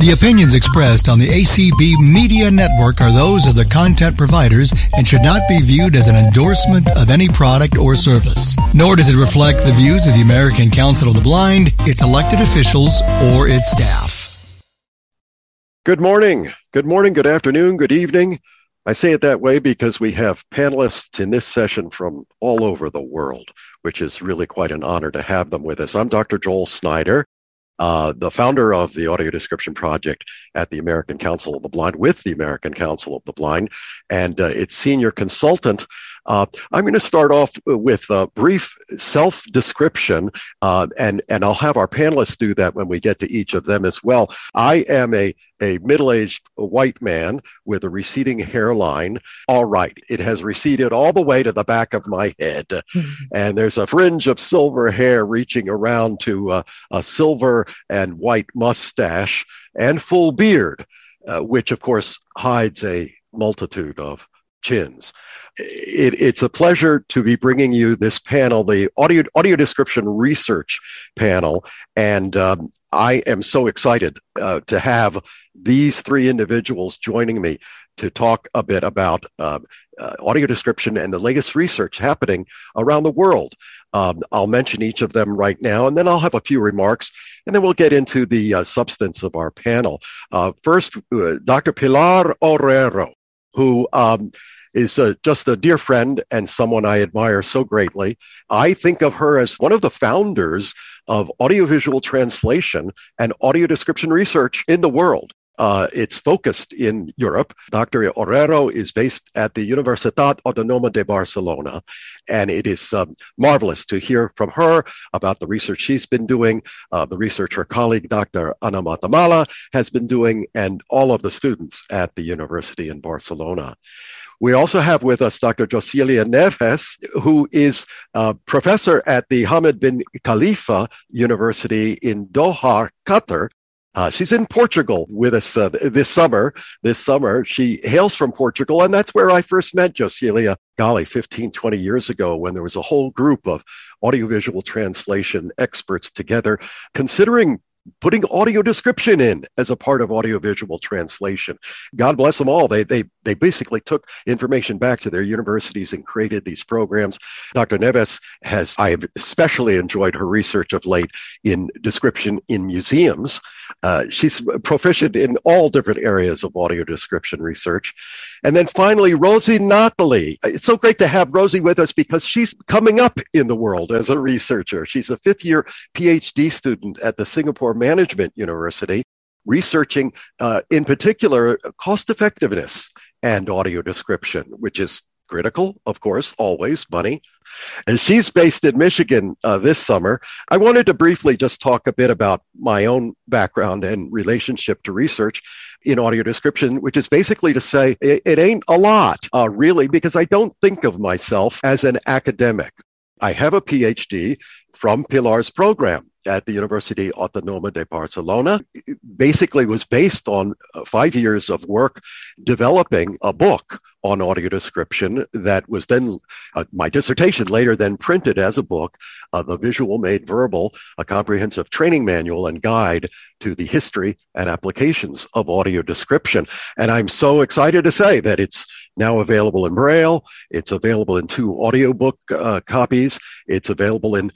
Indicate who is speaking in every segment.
Speaker 1: The opinions expressed on the ACB Media Network are those of the content providers and should not be viewed as an endorsement of any product or service. Nor does it reflect the views of the American Council of the Blind, its elected officials, or its staff.
Speaker 2: Good morning. Good morning, good afternoon, good evening. I say it that way because we have panelists in this session from all over the world, which is really quite an honor to have them with us. I'm Dr. Joel Snyder uh, the founder of the Audio Description Project at the American Council of the Blind, with the American Council of the Blind, and uh, its senior consultant. Uh, I'm going to start off with a brief self description, uh, and, and I'll have our panelists do that when we get to each of them as well. I am a, a middle aged white man with a receding hairline. All right, it has receded all the way to the back of my head, and there's a fringe of silver hair reaching around to uh, a silver and white mustache and full beard, uh, which of course hides a multitude of chins. It, it's a pleasure to be bringing you this panel, the audio audio description research panel, and um, I am so excited uh, to have these three individuals joining me to talk a bit about uh, uh, audio description and the latest research happening around the world. Um, I'll mention each of them right now, and then I'll have a few remarks, and then we'll get into the uh, substance of our panel. Uh, first, uh, Dr. Pilar Orero, who um, is uh, just a dear friend and someone I admire so greatly. I think of her as one of the founders of audiovisual translation and audio description research in the world. Uh, it's focused in Europe. Dr. Orero is based at the Universitat Autónoma de Barcelona, and it is um, marvelous to hear from her about the research she's been doing, uh, the research her colleague, Dr. Anna Matamala, has been doing, and all of the students at the university in Barcelona. We also have with us Dr. Joselia Neves, who is a professor at the Hamad bin Khalifa University in Doha, Qatar, uh, she's in Portugal with us uh, this summer. This summer, she hails from Portugal, and that's where I first met Joselia, golly, 15, 20 years ago, when there was a whole group of audiovisual translation experts together considering putting audio description in as a part of audiovisual translation. God bless them all. They, they, they basically took information back to their universities and created these programs. Dr. Neves has, I have especially enjoyed her research of late in description in museums. Uh, she's proficient in all different areas of audio description research. And then finally, Rosie Natalie. It's so great to have Rosie with us because she's coming up in the world as a researcher. She's a fifth year PhD student at the Singapore Management University, researching uh, in particular cost effectiveness and audio description, which is critical, of course, always money. And she's based in Michigan uh, this summer. I wanted to briefly just talk a bit about my own background and relationship to research in audio description, which is basically to say it, it ain't a lot, uh, really, because I don't think of myself as an academic. I have a PhD from Pilar's program at the University Autónoma de Barcelona. It basically was based on uh, five years of work developing a book on audio description that was then uh, my dissertation later then printed as a book uh, the visual made verbal a comprehensive training manual and guide to the history and applications of audio description. And i'm so excited to say that it's now available in braille. It's available in two audiobook uh, copies. It's available in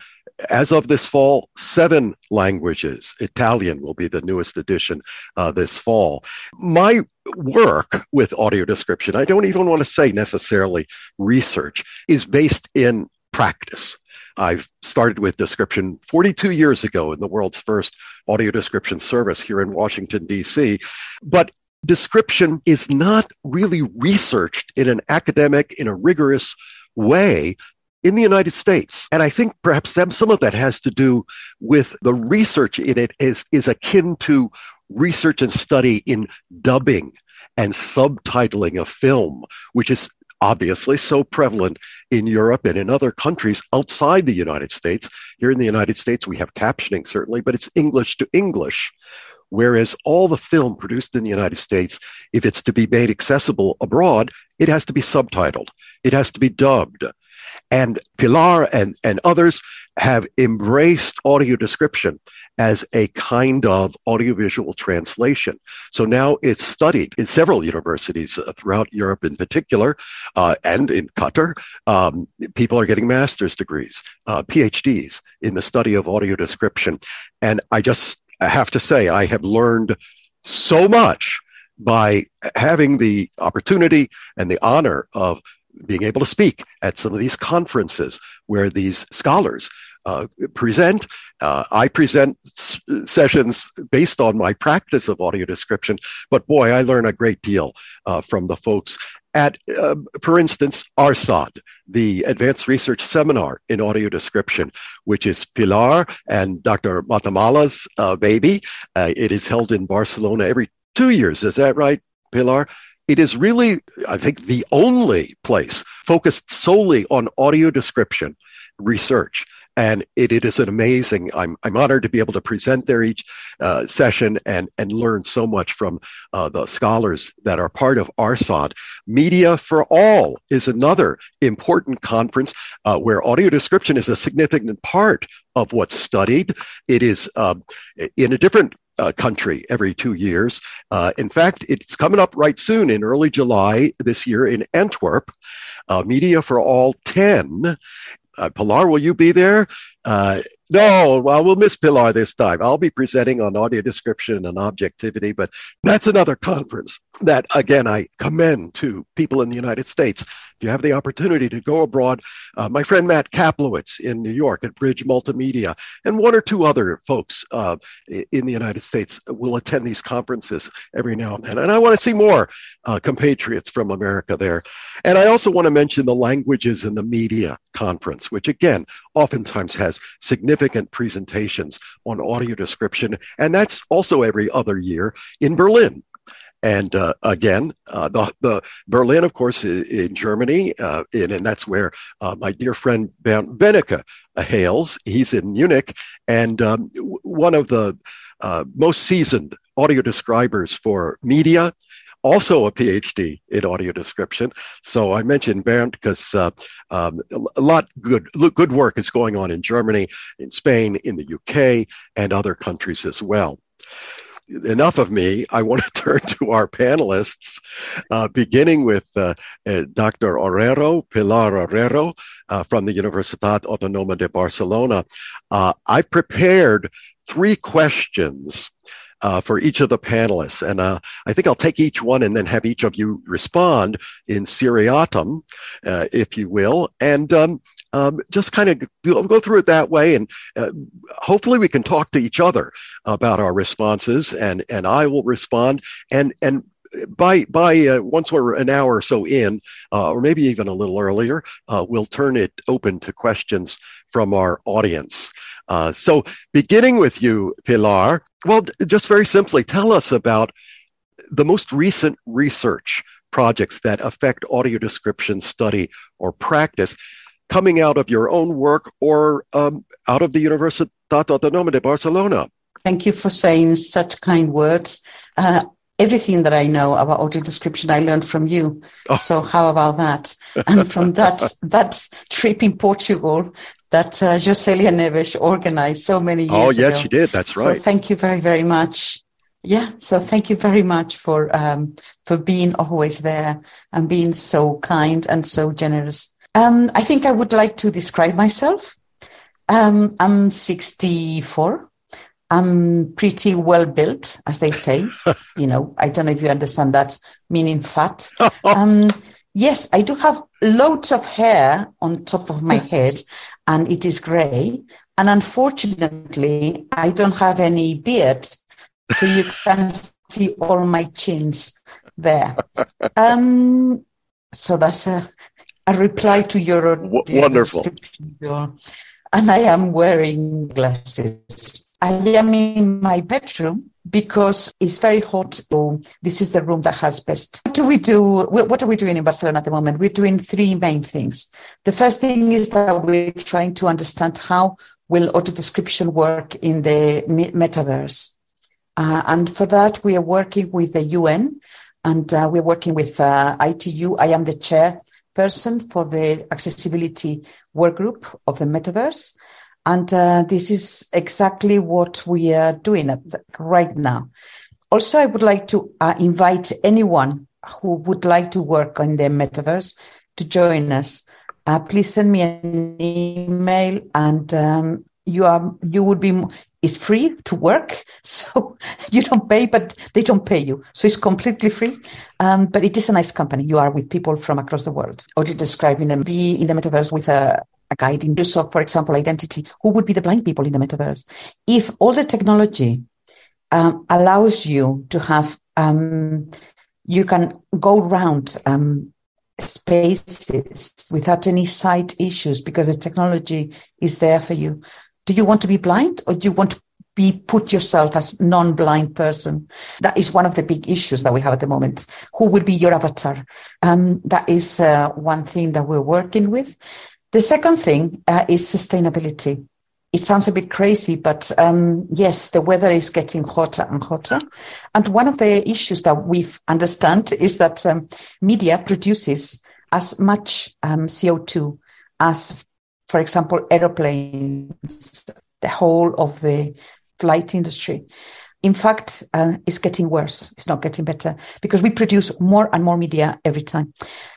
Speaker 2: as of this fall, seven languages. Italian will be the newest edition uh, this fall. My work with audio description, I don't even want to say necessarily research, is based in practice. I've started with description 42 years ago in the world's first audio description service here in Washington, D.C. But description is not really researched in an academic, in a rigorous way in the United States. And I think perhaps them, some of that has to do with the research in it is, is akin to research and study in dubbing and subtitling a film, which is obviously so prevalent in Europe and in other countries outside the United States. Here in the United States, we have captioning certainly, but it's English to English. Whereas all the film produced in the United States, if it's to be made accessible abroad, it has to be subtitled, it has to be dubbed. And Pilar and, and others have embraced audio description as a kind of audiovisual translation. So now it's studied in several universities uh, throughout Europe in particular, uh, and in Qatar. Um, people are getting master's degrees, uh, PhDs in the study of audio description. And I just have to say, I have learned so much by having the opportunity and the honor of being able to speak at some of these conferences where these scholars uh, present. Uh, I present s- sessions based on my practice of audio description, but boy, I learn a great deal uh, from the folks at, uh, for instance, ARSAD, the Advanced Research Seminar in Audio Description, which is Pilar and Dr. Matamala's uh, baby. Uh, it is held in Barcelona every two years. Is that right, Pilar? It is really, I think, the only place focused solely on audio description research. And it, it is an amazing, I'm, I'm honored to be able to present there each uh, session and, and learn so much from uh, the scholars that are part of ARSAD. Media for All is another important conference uh, where audio description is a significant part of what's studied. It is uh, in a different uh, country every two years. Uh, in fact, it's coming up right soon in early July this year in Antwerp. Uh, Media for All 10. Uh, Pilar, will you be there? Uh, no, well, we'll miss Pilar this time. I'll be presenting on audio description and objectivity, but that's another conference that, again, I commend to people in the United States. If you have the opportunity to go abroad, uh, my friend Matt Kaplowitz in New York at Bridge Multimedia and one or two other folks uh, in the United States will attend these conferences every now and then. And I want to see more uh, compatriots from America there. And I also want to mention the Languages in the Media Conference, which again, oftentimes has significant presentations on audio description. And that's also every other year in Berlin. And uh, again, uh, the, the Berlin, of course, in Germany, uh, in, and that's where uh, my dear friend Bernd Benecke uh, hails. He's in Munich, and um, one of the uh, most seasoned audio describers for media also a PhD in audio description. So I mentioned Bernd because uh, um, a lot good good work is going on in Germany, in Spain, in the UK, and other countries as well. Enough of me. I want to turn to our panelists, uh, beginning with uh, uh Dr. Orero, Pilar Orero uh, from the Universitat Autónoma de Barcelona. Uh, I prepared three questions uh, for each of the panelists. And uh, I think I'll take each one and then have each of you respond in seriatim, uh, if you will, and um, um, just kind of go through it that way. And uh, hopefully we can talk to each other about our responses, and and I will respond. And and by by uh, once we're an hour or so in, uh, or maybe even a little earlier, uh, we'll turn it open to questions from our audience. Uh, so, beginning with you, Pilar, well, just very simply, tell us about the most recent research projects that affect audio description study or practice coming out of your own work or um, out of the Universitat Autónoma de Barcelona.
Speaker 3: Thank you for saying such kind words. Uh, everything that I know about audio description, I learned from you. Oh. So how about that? And from that that trip in Portugal, that uh, Joselia Neves organized so many oh,
Speaker 2: years
Speaker 3: ago.
Speaker 2: Oh, yes, she did. That's right.
Speaker 3: So thank you very, very much. Yeah. So thank you very much for um, for being always there and being so kind and so generous. Um, I think I would like to describe myself. Um, I'm 64. I'm pretty well built, as they say. you know, I don't know if you understand that meaning fat. um, yes, I do have loads of hair on top of my head and it is gray. And unfortunately, I don't have any beard, so you can see all my chins there. Um, so that's a, a reply to your
Speaker 2: w- wonderful.
Speaker 3: And I am wearing glasses. I am in my bedroom because it's very hot. So this is the room that has best. What do we do? What are we doing in Barcelona at the moment? We're doing three main things. The first thing is that we're trying to understand how will audio description work in the metaverse. Uh, and for that, we are working with the UN and uh, we're working with uh, ITU. I am the chairperson for the accessibility work group of the metaverse. And uh, this is exactly what we are doing the, right now. Also, I would like to uh, invite anyone who would like to work in the metaverse to join us. Uh, please send me an email and um, you are you would be it's free to work. So you don't pay but they don't pay you. So it's completely free. Um, but it is a nice company. You are with people from across the world. Or describing them be in the metaverse with a, a guide of for example identity who would be the blind people in the metaverse. If all the technology um, allows you to have um, you can go around um, spaces without any sight issues because the technology is there for you. Do you want to be blind or do you want to be put yourself as non-blind person? That is one of the big issues that we have at the moment. Who will be your avatar? Um, that is uh, one thing that we're working with the second thing uh, is sustainability it sounds a bit crazy, but um, yes, the weather is getting hotter and hotter. And one of the issues that we understand is that um, media produces as much um, CO2 as for example, aeroplanes, the whole of the flight industry. In fact, uh, it's getting worse. It's not getting better because we produce more and more media every time.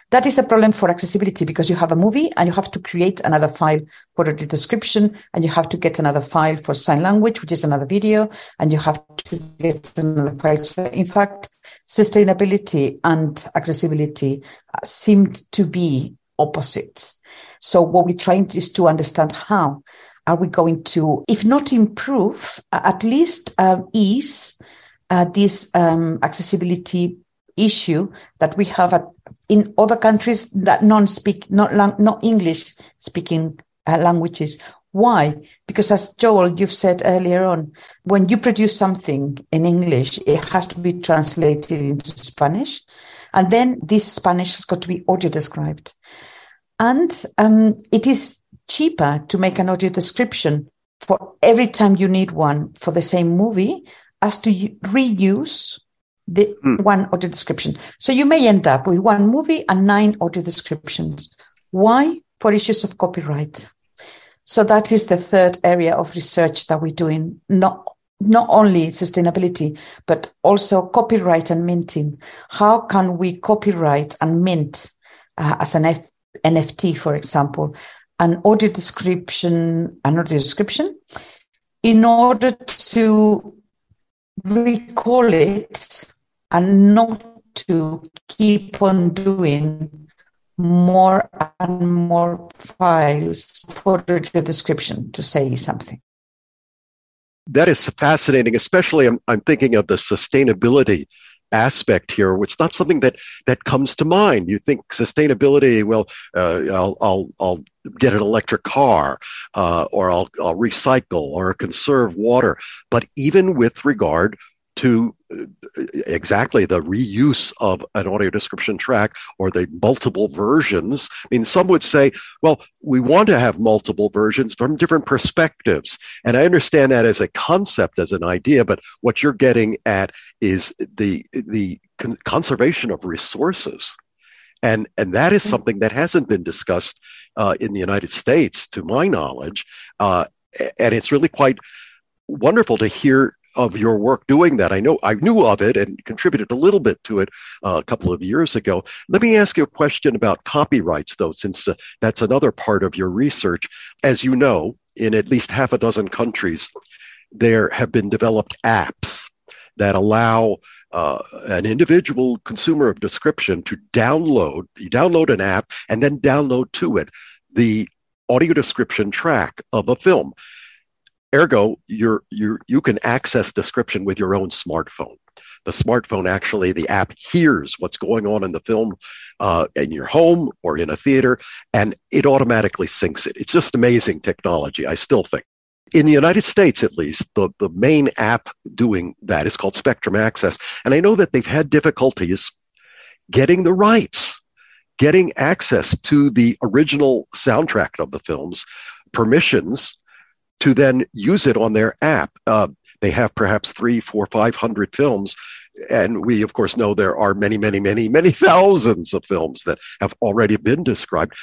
Speaker 3: That is a problem for accessibility because you have a movie and you have to create another file for the description and you have to get another file for sign language, which is another video, and you have to get another file. So in fact, sustainability and accessibility uh, seem to be opposites. So what we're trying is to understand how are we going to, if not improve, at least um, ease uh, this um, accessibility issue that we have at, in other countries that non-speak, not not English speaking uh, languages. Why? Because as Joel, you've said earlier on, when you produce something in English, it has to be translated into Spanish. And then this Spanish has got to be audio described. And um, it is cheaper to make an audio description for every time you need one for the same movie as to reuse the mm. one audio description. So you may end up with one movie and nine audio descriptions. Why? For issues of copyright. So that is the third area of research that we're doing. Not not only sustainability, but also copyright and minting. How can we copyright and mint uh, as an F- NFT, for example, an audio description, an audio description, in order to recall it and not to keep on doing more and more files for the description to say something.
Speaker 2: That is fascinating, especially I'm, I'm thinking of the sustainability aspect here. It's not something that that comes to mind. You think sustainability? Well, uh, I'll, I'll I'll get an electric car, uh, or I'll I'll recycle or conserve water. But even with regard to uh, exactly the reuse of an audio description track or the multiple versions. I mean, some would say, well, we want to have multiple versions from different perspectives. And I understand that as a concept, as an idea, but what you're getting at is the, the con- conservation of resources. And, and that is mm-hmm. something that hasn't been discussed uh, in the United States, to my knowledge. Uh, and it's really quite wonderful to hear of your work doing that. I know I knew of it and contributed a little bit to it uh, a couple of years ago. Let me ask you a question about copyrights, though, since uh, that's another part of your research. As you know, in at least half a dozen countries, there have been developed apps that allow uh, an individual consumer of description to download, you download an app and then download to it the audio description track of a film. Ergo, you're, you're, you can access description with your own smartphone. The smartphone actually, the app hears what's going on in the film uh, in your home or in a theater, and it automatically syncs it. It's just amazing technology, I still think. In the United States, at least, the, the main app doing that is called Spectrum Access. And I know that they've had difficulties getting the rights, getting access to the original soundtrack of the films, permissions to then use it on their app. Uh, they have perhaps three, four, five hundred films. And we, of course, know there are many, many, many, many thousands of films that have already been described.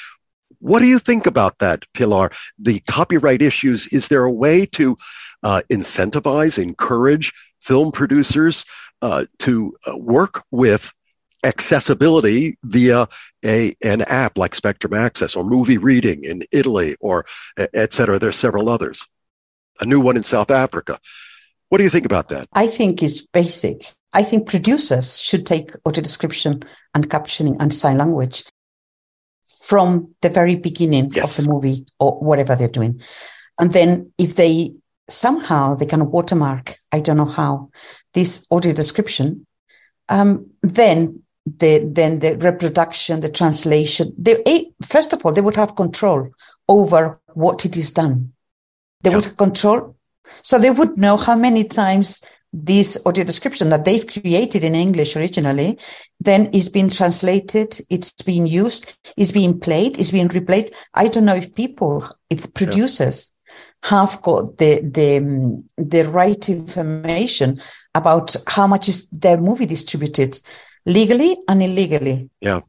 Speaker 2: What do you think about that, Pilar? The copyright issues, is there a way to uh, incentivize, encourage film producers uh, to uh, work with accessibility via a an app like Spectrum Access or Movie Reading in Italy or et cetera. There's several others. A new one in South Africa. What do you think about that?
Speaker 3: I think it's basic. I think producers should take audio description and captioning and sign language from the very beginning yes. of the movie or whatever they're doing. And then if they somehow they can watermark, I don't know how, this audio description, um, then the then the reproduction, the translation. They, eh, first of all, they would have control over what it is done. They yeah. would have control, so they would know how many times this audio description that they've created in English originally then is being translated, it's being used, is being played, is being replayed. I don't know if people, if producers yeah. have got the the um, the right information about how much is their movie distributed legally and illegally.
Speaker 2: Yeah.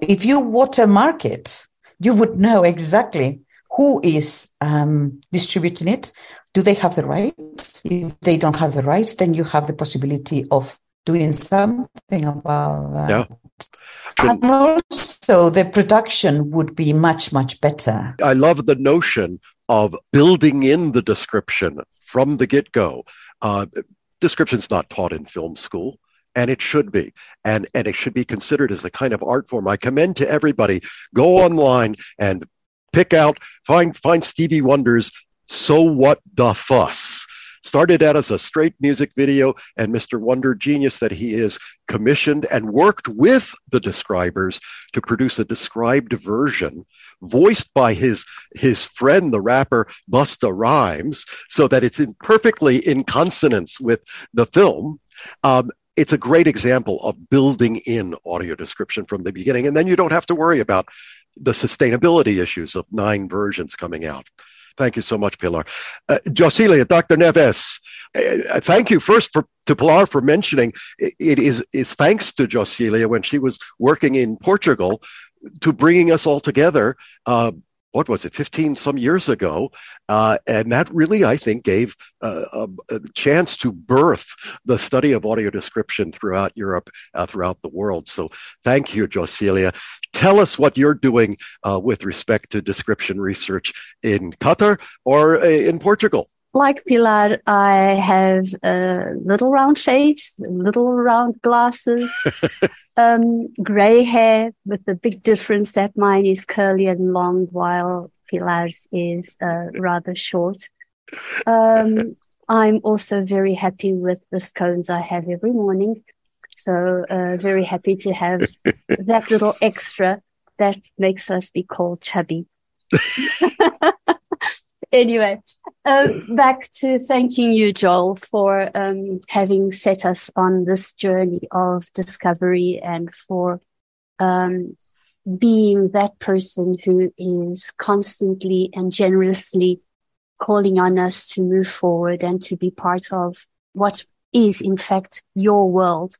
Speaker 3: If you watermark it, you would know exactly who is um, distributing it. Do they have the rights? If they don't have the rights, then you have the possibility of doing something about that. Yeah. And also, the production would be much, much better.
Speaker 2: I love the notion of building in the description from the get go. Uh, description's not taught in film school and it should be. And and it should be considered as a kind of art form i commend to everybody. Go online and pick out find find stevie wonder's so what the fuss. Started out as a straight music video and mr wonder genius that he is commissioned and worked with the describers to produce a described version voiced by his his friend the rapper busta rhymes so that it's in perfectly in consonance with the film. Um, it's a great example of building in audio description from the beginning. And then you don't have to worry about the sustainability issues of nine versions coming out. Thank you so much, Pilar. Uh, Dr. Neves, uh, thank you first for, to Pilar for mentioning it, it is it's thanks to Joselia when she was working in Portugal to bringing us all together uh, what was it, 15 some years ago. Uh, and that really, I think, gave uh, a, a, chance to birth the study of audio description throughout Europe, uh, throughout the world. So thank you, Joselia. Tell us what you're doing uh, with respect to description research in Qatar or uh, in Portugal.
Speaker 4: Like Pilar, I have a little round face, little round glasses, um, gray hair with the big difference that mine is curly and long while Pilar's is uh, rather short. Um, I'm also very happy with the scones I have every morning. So uh, very happy to have that little extra that makes us be called chubby. anyway, uh, back to thanking you, Joel, for um, having set us on this journey of discovery and for um, being that person who is constantly and generously calling on us to move forward and to be part of what is, in fact, your world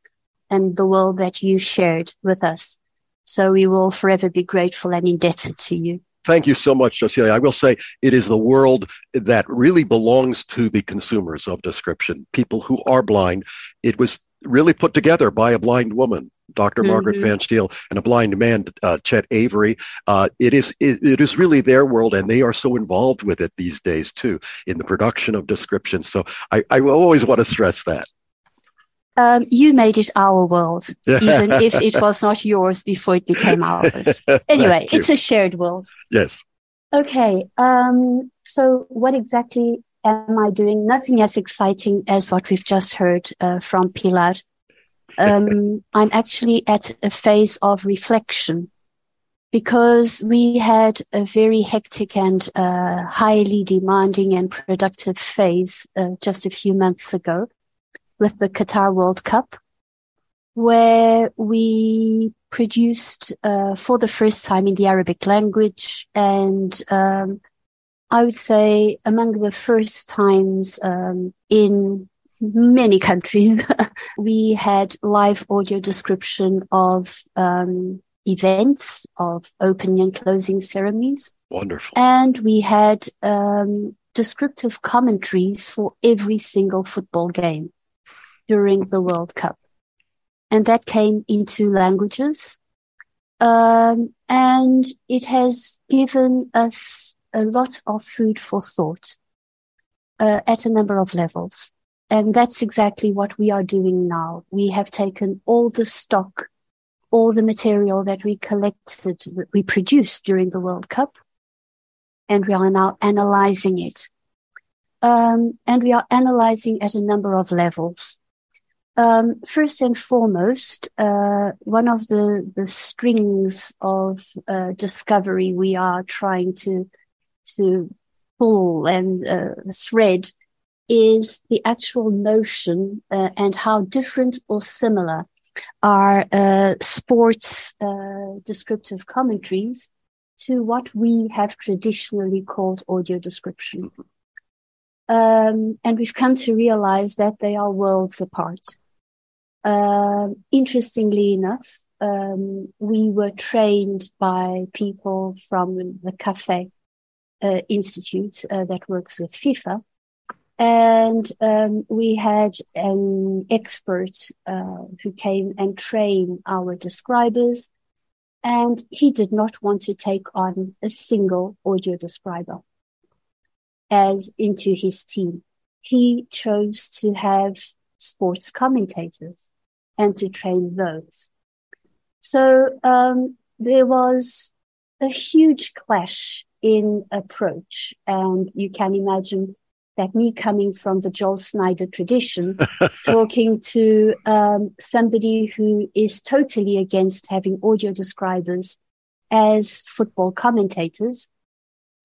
Speaker 4: and the world that you shared with us. So we will forever be grateful and indebted to you.
Speaker 2: Thank you so much, Joselia. I will say it is the world that really belongs to the consumers of description, people who are blind. It was really put together by a blind woman, Dr. Mm-hmm. Margaret Pfanstiehl and a blind man, uh, Chet Avery. Uh, it is it, it is really their world, and they are so involved with it these days too in the production of description. So I, I always want to stress that.
Speaker 4: Um, you made it our world, even if it was not yours before it became ours. Anyway, it's a shared world.
Speaker 2: Yes.
Speaker 4: Okay. Um, so what exactly am I doing? Nothing as exciting as what we've just heard uh, from Pilar. Um, I'm actually at a phase of reflection because we had a very hectic and uh, highly demanding and productive phase uh, just a few months ago with the Qatar World Cup, where we produced uh, for the first time in the Arabic language and um, I would say among the first times um, in many countries, we had live audio description of um, events, of opening and closing ceremonies.
Speaker 2: Wonderful.
Speaker 4: And we had um, descriptive commentaries for every single football game during the World Cup. And that came into languages. Um, and it has given us a lot of food for thought uh, at a number of levels. And that's exactly what we are doing now. We have taken all the stock, all the material that we collected, that we produced during the World Cup, and we are now analyzing it. Um, and we are analyzing at a number of levels. Um, first and foremost, uh, one of the, the strings of uh, discovery we are trying to to pull and uh, thread is the actual notion uh, and how different or similar are uh, sports uh, descriptive commentaries to what we have traditionally called audio description. Um, and we've come to realize that they are worlds apart. Uh, interestingly enough, um, we were trained by people from the CAFE uh, institute uh, that works with FIFA. And um, we had an expert uh, who came and trained our describers and he did not want to take on a single audio describer as into his team. He chose to have sports commentators and to train those. So um, there was a huge clash in approach, and you can imagine that me coming from the Joel Snyder tradition, talking to um, somebody who is totally against having audio describers as football commentators,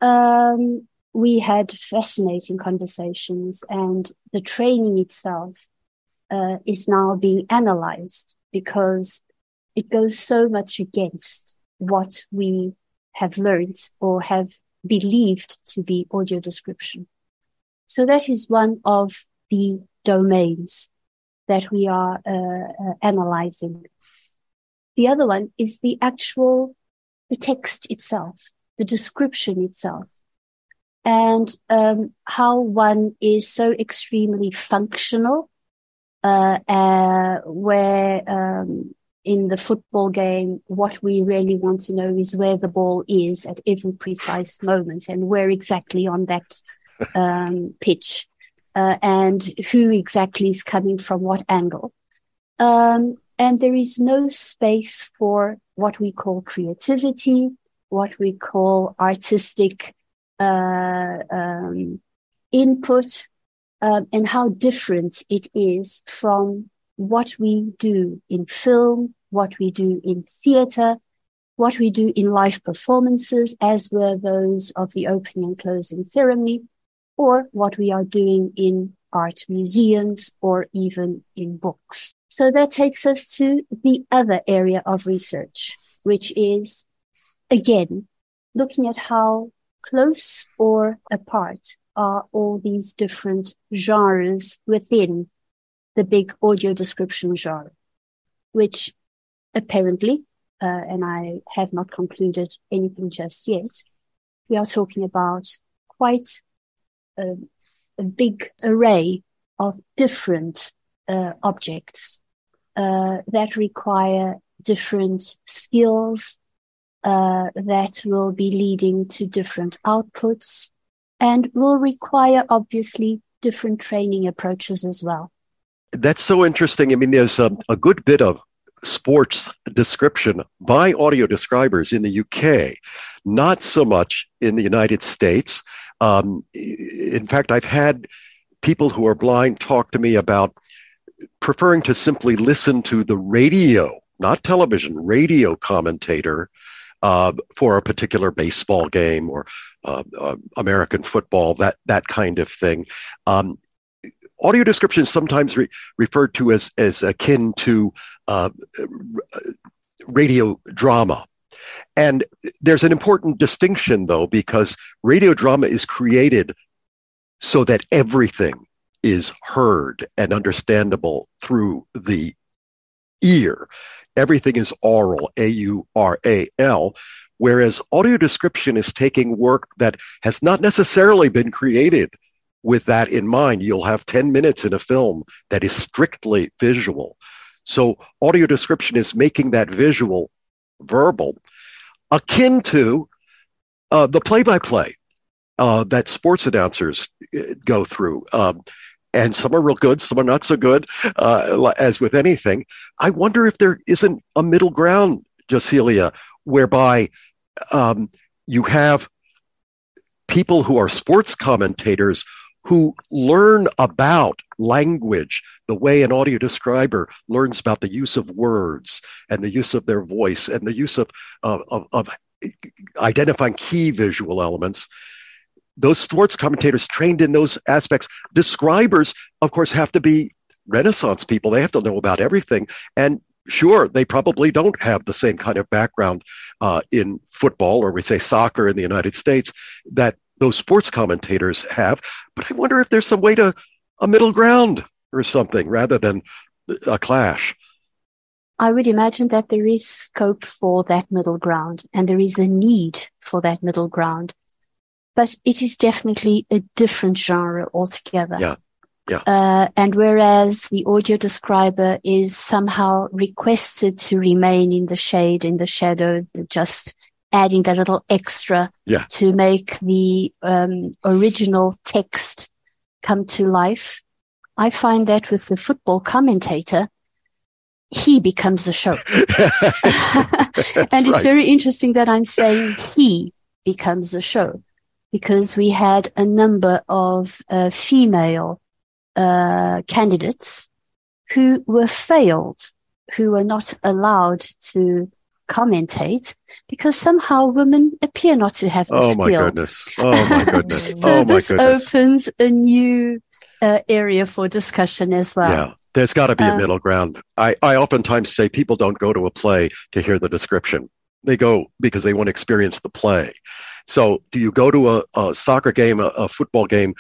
Speaker 4: um, we had fascinating conversations, and the training itself uh, is now being analyzed because it goes so much against what we have learned or have believed to be audio description. So that is one of the domains that we are uh, uh, analyzing. The other one is the actual, the text itself, the description itself, and um, how one is so extremely functional, uh, uh where um, in the football game, what we really want to know is where the ball is at every precise moment and where exactly on that um, pitch uh, and who exactly is coming from what angle. Um, and there is no space for what we call creativity, what we call artistic uh, um, input, uh, and how different it is from what we do in film, what we do in theater, what we do in live performances, as were those of the opening and closing ceremony, or what we are doing in art museums or even in books. So that takes us to the other area of research, which is again, looking at how close or apart are all these different genres within the big audio description genre, which apparently, uh, and I have not concluded anything just yet, we are talking about quite a, a big array of different uh, objects uh, that require different skills uh, that will be leading to different outputs and will require obviously different training approaches as well.
Speaker 2: That's so interesting. I mean, there's a, a good bit of sports description by audio describers in the UK, not so much in the United States. Um, in fact, I've had people who are blind talk to me about preferring to simply listen to the radio, not television, radio commentator uh, for a particular baseball game or uh, uh, American football, that that kind of thing. Um, audio description is sometimes re- referred to as as akin to uh, radio drama. And there's an important distinction, though, because radio drama is created so that everything is heard and understandable through the ear. Everything is aural, A U R A L, whereas audio description is taking work that has not necessarily been created with that in mind. You'll have 10 minutes in a film that is strictly visual. So audio description is making that visual verbal, akin to uh, the play-by-play uh, that sports announcers uh, go through. Um, and some are real good, some are not so good, uh, as with anything. I wonder if there isn't a middle ground, Joselia, whereby um, you have people who are sports commentators who learn about language the way an audio describer learns about the use of words and the use of their voice and the use of, of, of identifying key visual elements those sports commentators trained in those aspects describers of course have to be renaissance people they have to know about everything and sure they probably don't have the same kind of background uh, in football or we say soccer in the united states that those sports commentators have. But I wonder if there's some way to a middle ground or something rather than a clash.
Speaker 4: I would imagine that there is scope for that middle ground and there is a need for that middle ground. But it is definitely a different genre altogether.
Speaker 2: Yeah. Yeah.
Speaker 4: Uh, and whereas the audio describer is somehow requested to remain in the shade, in the shadow, just adding that little extra
Speaker 2: yeah.
Speaker 4: to make the um, original text come to life. I find that with the football commentator, he becomes the show. and it's very interesting that I'm saying he becomes the show because we had a number of uh, female uh, candidates who were failed, who were not allowed to commentate because somehow women appear not to have the
Speaker 2: oh
Speaker 4: skill.
Speaker 2: my goodness! Oh my goodness!
Speaker 4: so
Speaker 2: oh
Speaker 4: this
Speaker 2: goodness.
Speaker 4: opens a new uh, area for discussion as well.
Speaker 2: Yeah, there's got to be um, a middle ground. I, I oftentimes say people don't go to a play to hear the description; they go because they want to experience the play. So, do you go to a, a soccer game, a, a football game,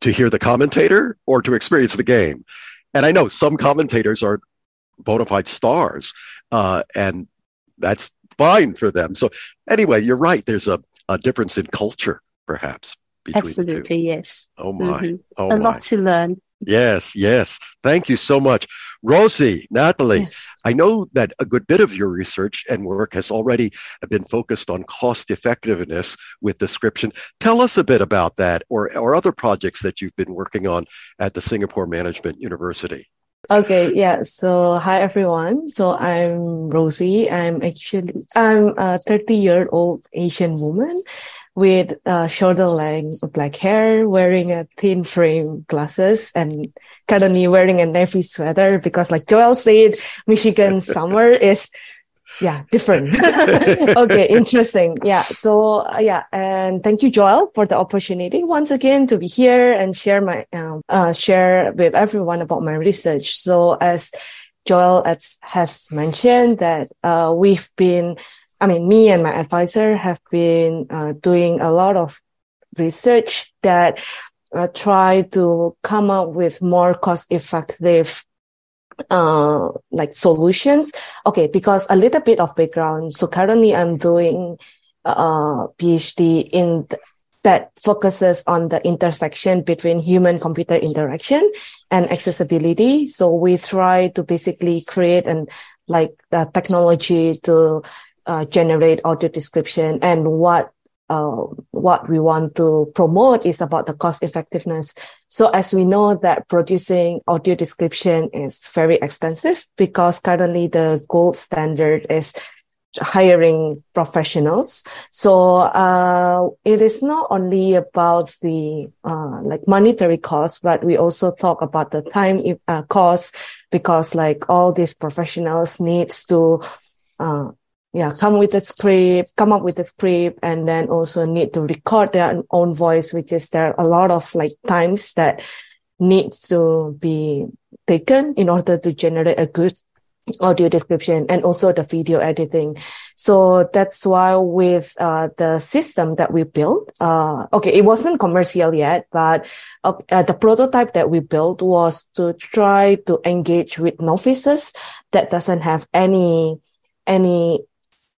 Speaker 2: to hear the commentator or to experience the game? And I know some commentators are bona fide stars, uh, and that's fine for them. So anyway, you're right. There's a, a difference in culture, perhaps.
Speaker 4: Absolutely, yes.
Speaker 2: Oh my. Mm-hmm. Oh
Speaker 4: a
Speaker 2: my.
Speaker 4: lot to learn.
Speaker 2: Yes, yes. Thank you so much. Rosie, Natalie, yes. I know that a good bit of your research and work has already been focused on cost effectiveness with description. Tell us a bit about that or, or other projects that you've been working on at the Singapore Management University.
Speaker 5: Okay, yeah. So hi everyone. So I'm Rosie. I'm actually I'm a 30 year old Asian woman with uh, shoulder length black hair, wearing a thin frame glasses, and currently wearing a navy sweater because, like Joel said, Michigan summer is yeah different. Okay interesting. Yeah so uh, yeah and thank you joel for the opportunity once again to be here and share my um, uh, share with everyone about my research. So as joel as, has mentioned that uh, we've been i mean me and my advisor have been uh, doing a lot of research that uh, try to come up with more cost effective uh, like solutions. Okay, because a little bit of background. So currently I'm doing a uh, PhD in th- that focuses on the intersection between human computer interaction and accessibility. So we try to basically create and like the technology to uh, generate audio description and what uh, what we want to promote is about the cost effectiveness. So as we know that producing audio description is very expensive because currently the gold standard is hiring professionals. So uh, it is not only about the uh, like monetary cost, but we also talk about the time uh, cost because like all these professionals needs to uh, yeah, come with a script, come up with a script, and then also need to record their own voice, which is there are a lot of like times that needs to be taken in order to generate a good audio description and also the video editing. So that's why with uh, the system that we built, uh, okay, it wasn't commercial yet, but uh, the prototype that we built was to try to engage with novices that doesn't have any any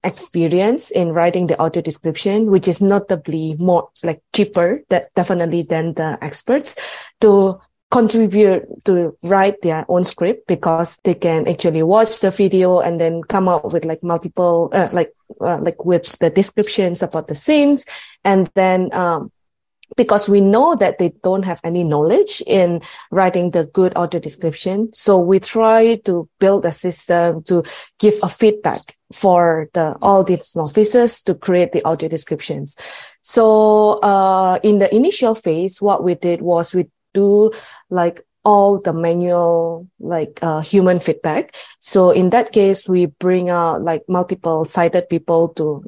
Speaker 5: experience in writing the audio description, which is notably more like cheaper that definitely than the experts to contribute to write their own script because they can actually watch the video and then come up with like multiple uh, like uh, like with the descriptions about the scenes and then um, because we know that they don't have any knowledge in writing the good audio description. So we try to build a system to give a feedback for the all these novices to create the audio descriptions. So uh, in the initial phase, what we did was we do like all the manual like uh, human feedback so in that case we bring out like multiple sighted people to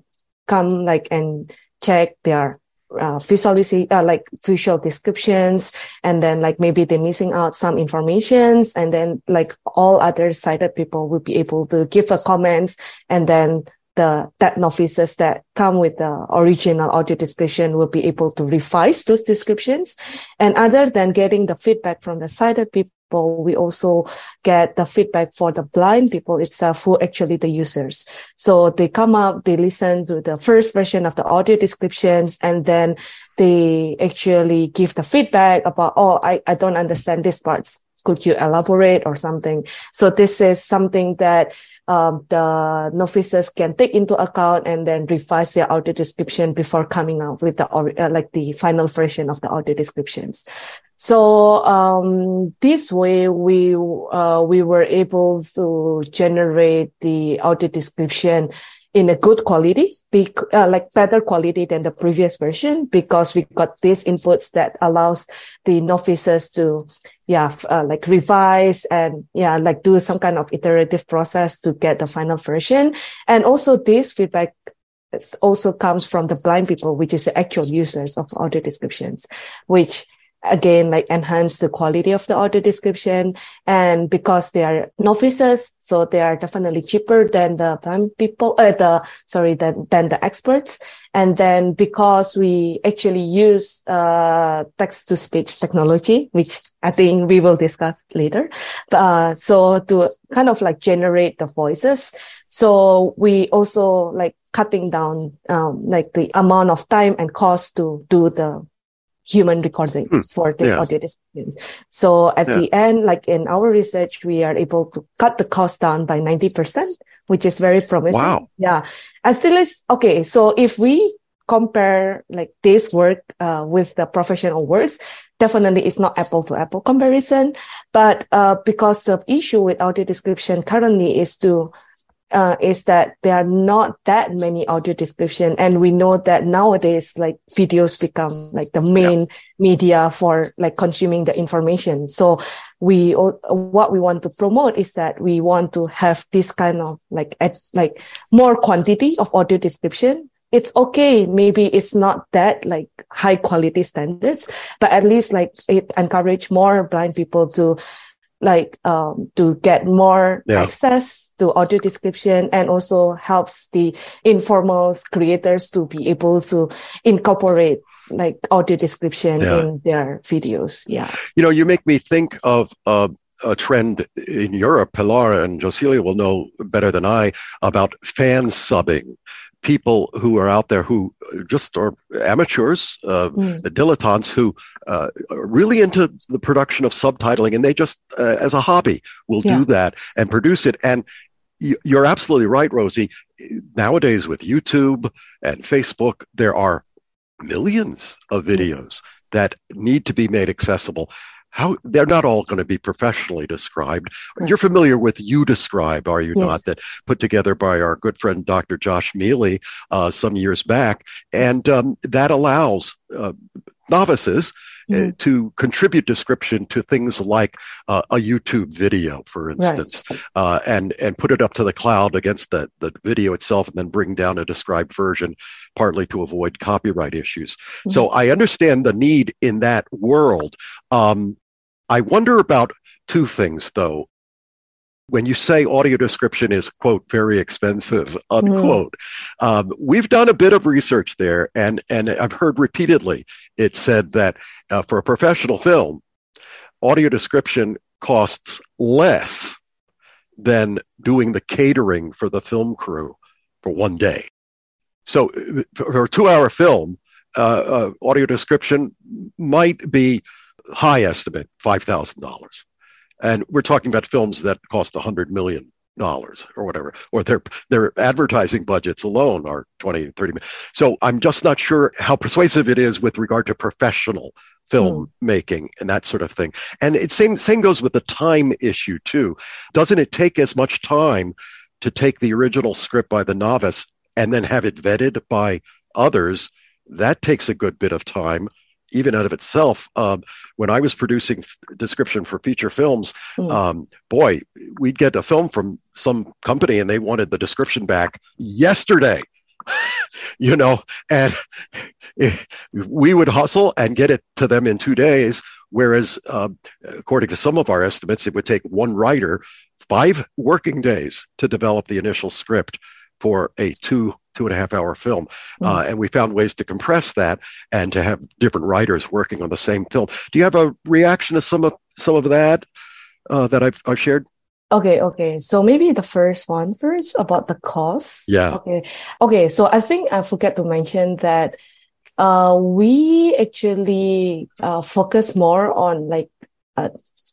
Speaker 5: come like and check their uh, visualization, uh, like visual descriptions, and then like maybe they're missing out some informations, and then like all other sighted people will be able to give a comments, and then the that novices that come with the original audio description will be able to revise those descriptions. And other than getting the feedback from the sighted people, we also get the feedback for the blind people itself who actually the users. So they come up, they listen to the first version of the audio descriptions, and then they actually give the feedback about, oh, I, I don't understand this parts. Could you elaborate or something? So this is something that um, the novices can take into account and then revise their audio description before coming out with the uh, like the final version of the audio descriptions. So um, this way, we uh, we were able to generate the audio description in a good quality, be, uh, like better quality than the previous version, because we got these inputs that allows the novices to, yeah, uh, like revise and yeah, like do some kind of iterative process to get the final version. And also this feedback also comes from the blind people, which is the actual users of audio descriptions, which again like enhance the quality of the audio description. And because they are novices so they are definitely cheaper than the people uh, the sorry than, than the experts. And then because we actually use uh, text to speech technology which i think we will discuss later uh, so to kind of like generate the voices. So we also like cutting down um, like the amount of time and cost to do the human recording hmm. for this yeah. audio descriptions. So at yeah. the end, like in our research, we are able to cut the cost down by 90%, which is very promising.
Speaker 2: Wow.
Speaker 5: Yeah. I feel it's okay. So if we compare like this work uh, with the professional works, definitely it's not apple to apple comparison. But uh, because the issue with audio description currently is to uh, is that there are not that many audio description and we know that nowadays like videos become like the main yeah. media for like consuming the information so we what we want to promote is that we want to have this kind of like at, like more quantity of audio description it's okay maybe it's not that like high quality standards but at least like it encourage more blind people to like um, to get more yeah. access to audio description and also helps the informal creators to be able to incorporate like audio description yeah. in their videos. Yeah.
Speaker 2: You know, you make me think of uh, a trend in Europe. Pilar and Joselia will know better than I about fan subbing people who are out there who just are amateurs, uh, mm. dilettantes who uh, are really into the production of subtitling, and they just, uh, as a hobby, will yeah. do that and produce it. And you're absolutely right, Rosie. Nowadays, with YouTube and Facebook, there are millions of videos that need to be made accessible how they're not all going to be professionally described. You're familiar with You Describe, are you yes. not? That put together by our good friend Dr. Josh Miele uh, some years back, and um, that allows uh, novices mm-hmm. uh, to contribute description to things like uh, a YouTube video, for instance, right. uh, and and put it up to the cloud against the the video itself, and then bring down a described version, partly to avoid copyright issues. Mm-hmm. So I understand the need in that world. Um, I wonder about two things, though. when you say audio description is quote very expensive unquote mm. um, we've done a bit of research there and and i've heard repeatedly it said that uh, for a professional film audio description costs less than doing the catering for the film crew for one day so for a two hour film uh, uh, audio description might be high estimate $5000 and we're talking about films that cost 100 million dollars or whatever or their their advertising budgets alone are 20 30 million. so i'm just not sure how persuasive it is with regard to professional film mm. making and that sort of thing. And it same same goes with the time issue too. Doesn't it take as much time to take the original script by the novice and then have it vetted by others? That takes a good bit of time even out of itself, um, when I was producing f- description for feature films, mm. um, boy, we'd get a film from some company and they wanted the description back yesterday. you know, and we would hustle and get it to them in two days. Whereas, uh, according to some of our estimates, it would take one writer five working days to develop the initial script for a two two and a half hour film. Mm-hmm. Uh, and we found ways to compress that and to have different writers working on the same film. Do you have a reaction to some of some of that uh, that I've, I've shared?
Speaker 5: Okay, okay. So maybe the first one first about the cost.
Speaker 2: Yeah.
Speaker 5: Okay. Okay. So I think I forget to mention that uh, we actually uh, focus more on like uh,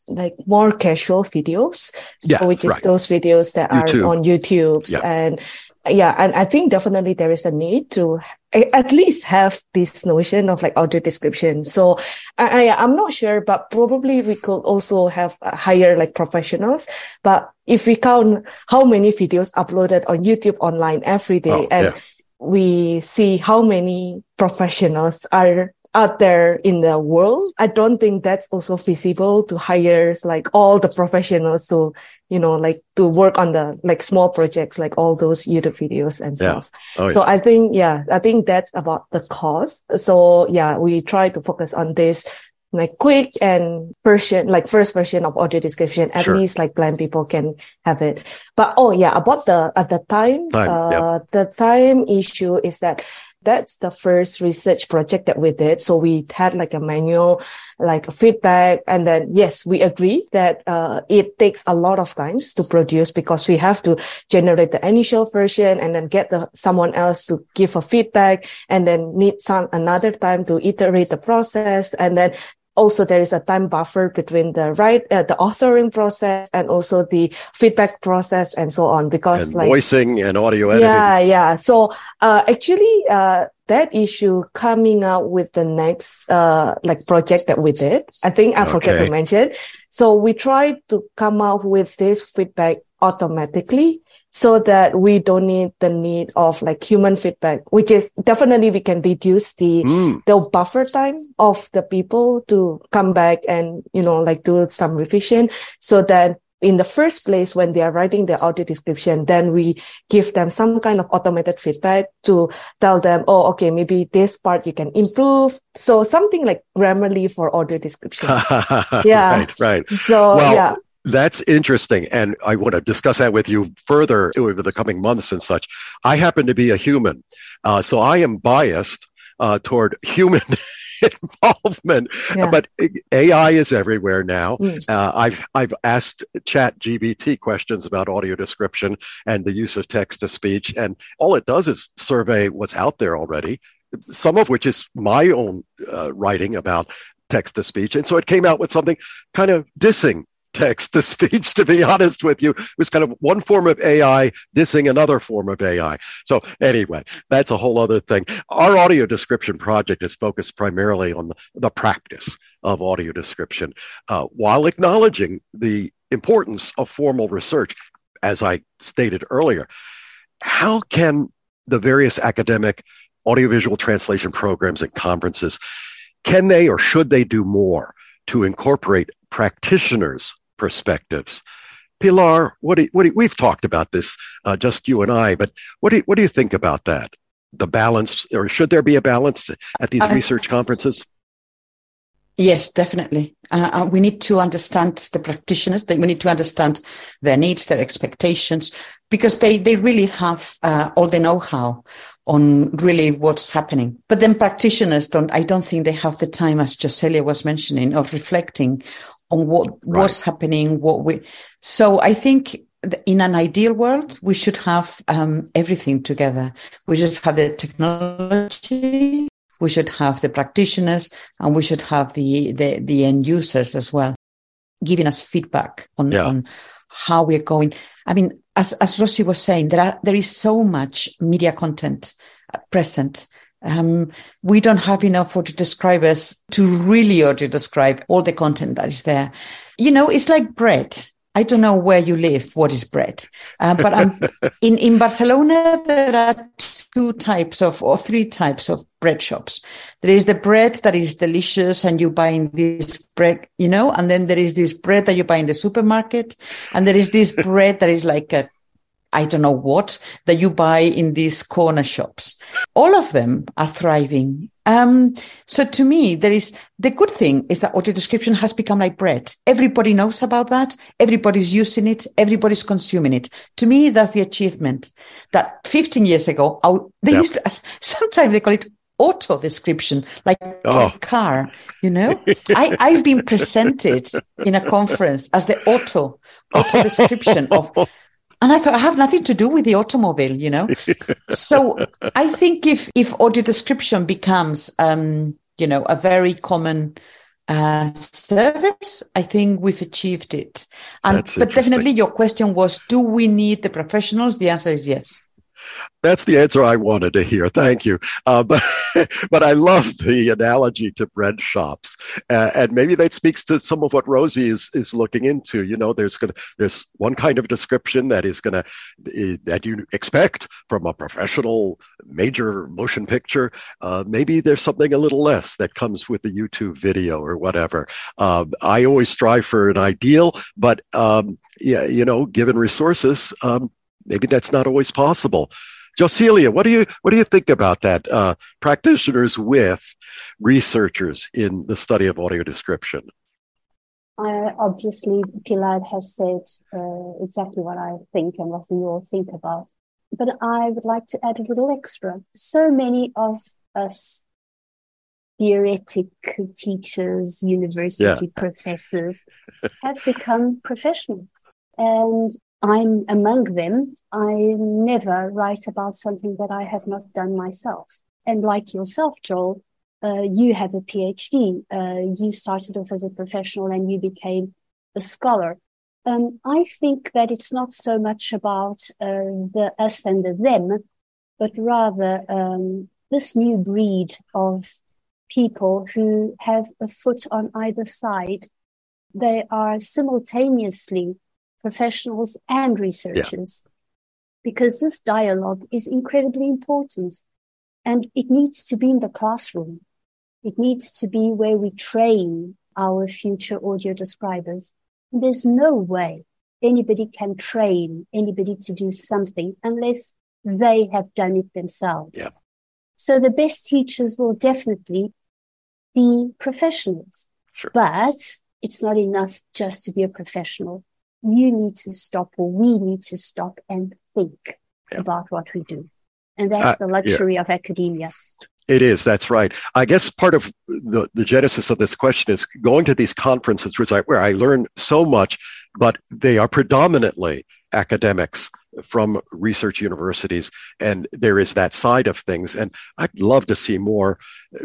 Speaker 5: like more casual videos,
Speaker 2: yeah,
Speaker 5: which is
Speaker 2: right.
Speaker 5: those videos that YouTube. are on YouTube yeah. and yeah, and I think definitely there is a need to at least have this notion of like audio description. So I, I am not sure, but probably we could also have uh, higher like professionals. But if we count how many videos uploaded on YouTube online every day, oh, and yeah. we see how many professionals are out there in the world, I don't think that's also feasible to hire like all the professionals to, you know, like to work on the like small projects, like all those YouTube videos and stuff. Yeah. Oh, so yeah. I think, yeah, I think that's about the cost. So yeah, we try to focus on this like quick and version, like first version of audio description, at sure. least like blind people can have it. But oh yeah, about the at the time, time uh, the time issue is that that's the first research project that we did. So we had like a manual, like a feedback. And then, yes, we agree that, uh, it takes a lot of times to produce because we have to generate the initial version and then get the, someone else to give a feedback and then need some another time to iterate the process and then also there is a time buffer between the right uh, the authoring process and also the feedback process and so on because
Speaker 2: and
Speaker 5: like
Speaker 2: voicing and audio editing.
Speaker 5: yeah. Yeah so uh, actually uh, that issue coming out with the next uh, like project that we did i think i okay. forget to mention. So we tried to come out with this feedback automatically so that we don't need the need of like human feedback, which is definitely we can reduce the mm. the buffer time of the people to come back and you know like do some revision so that in the first place when they are writing their audio description then we give them some kind of automated feedback to tell them oh okay maybe this part you can improve. So something like grammarly for audio description yeah.
Speaker 2: Right right.
Speaker 5: So well, yeah
Speaker 2: that's interesting. And I want to discuss that with you further over the coming months and such. I happen to be a human. Uh, so I am biased uh, toward human involvement. Yeah. But AI is everywhere now. Mm. Uh, I've I've asked Chat GPT questions about audio description and the use of text to speech, and all it does is survey what's out there already. Some of which is my own uh, writing about text to speech, and so it came out with something kind of dissing text to speech, to be honest with you. It was kind of one form of AI dissing another form of AI. So, anyway, that's a whole other thing. Our audio description project is focused primarily on the, practice of audio description uh, while acknowledging the importance of formal research, as I stated earlier. How can the various academic audiovisual translation programs and conferences can they or should they do more to incorporate practitioners perspectives. Pilar, what do, you, what do you, we've talked about this, uh, just you and I, but what do you, what do you think about that? The balance, or should there be a balance at these uh, research conferences?
Speaker 3: Yes, definitely. Uh, uh we need to understand the practitioners. We need to understand their needs, their expectations, because they, they really have uh, all the know-how on really what's happening. But then practitioners don't, I don't think they have the time, as Joselia was mentioning, of reflecting on what right. what's happening, what we, so I think in an ideal world, we should have um, everything together. We should have the technology, we should have the practitioners, and we should have the the, the end users as well, giving us feedback on, yeah. on how we're going. I mean, as as Rosie was saying, there are there is so much media content present. Um, we don't have enough audio describers to really audio describe all the content that is there. You know, it's like bread I don't know where you live, what is bread, uh, but I'm, in in Barcelona there are two types of or three types of bread shops. There is the bread that is delicious and you buy in this bread, you know, and then there is this bread that you buy in the supermarket, and there is this bread that is like a I don't know what that you buy in these corner shops. All of them are thriving. Um, so to me, there is the good thing is that auto description has become like bread. Everybody knows about that. Everybody's using it. Everybody's consuming it. To me, that's the achievement that 15 years ago, I, they yep. used to, sometimes they call it auto description, like oh. a car, you know? I, I've been presented in a conference as the auto, auto description of and I thought I have nothing to do with the automobile, you know. so I think if if audio description becomes, um, you know, a very common uh, service, I think we've achieved it. And but definitely, your question was, do we need the professionals? The answer is yes.
Speaker 2: That's the answer I wanted to hear. Thank you. Uh, but, but I love the analogy to bread shops, uh, and maybe that speaks to some of what Rosie is is looking into. You know, there's gonna there's one kind of description that is gonna uh, that you expect from a professional major motion picture. Uh, maybe there's something a little less that comes with the YouTube video or whatever. Um, I always strive for an ideal, but um, yeah, you know, given resources. Um, maybe that's not always possible. Joselia, what do you what do you think about that? Uh, practitioners with researchers in the study of audio description.
Speaker 4: Uh, obviously, Pilar has said uh, exactly what I think and what we all think about. But I would like to add a little extra. So many of us theoretic teachers, university yeah. professors have become professionals. And I'm among them. I never write about something that I have not done myself. And like yourself, Joel, uh, you have a PhD. Uh, you started off as a professional and you became a scholar. Um, I think that it's not so much about uh, the us and the them, but rather um, this new breed of people who have a foot on either side. They are simultaneously professionals and researchers, yeah. because this dialogue is incredibly important and it needs to be in the classroom. It needs to be where we train our future audio describers. And there's no way anybody can train anybody to do something unless they have done it themselves.
Speaker 2: Yeah.
Speaker 4: So the best teachers will definitely be professionals.
Speaker 2: Sure.
Speaker 4: But it's not enough just to be a professional you need to stop or we need to stop and think yeah. about what we do. And that's uh, the luxury yeah. of academia.
Speaker 2: It is. That's right. I guess part of the, the genesis of this question is going to these conferences where I, where I learn so much, but they are predominantly academics from research universities and there is that side of things and i'd love to see more uh,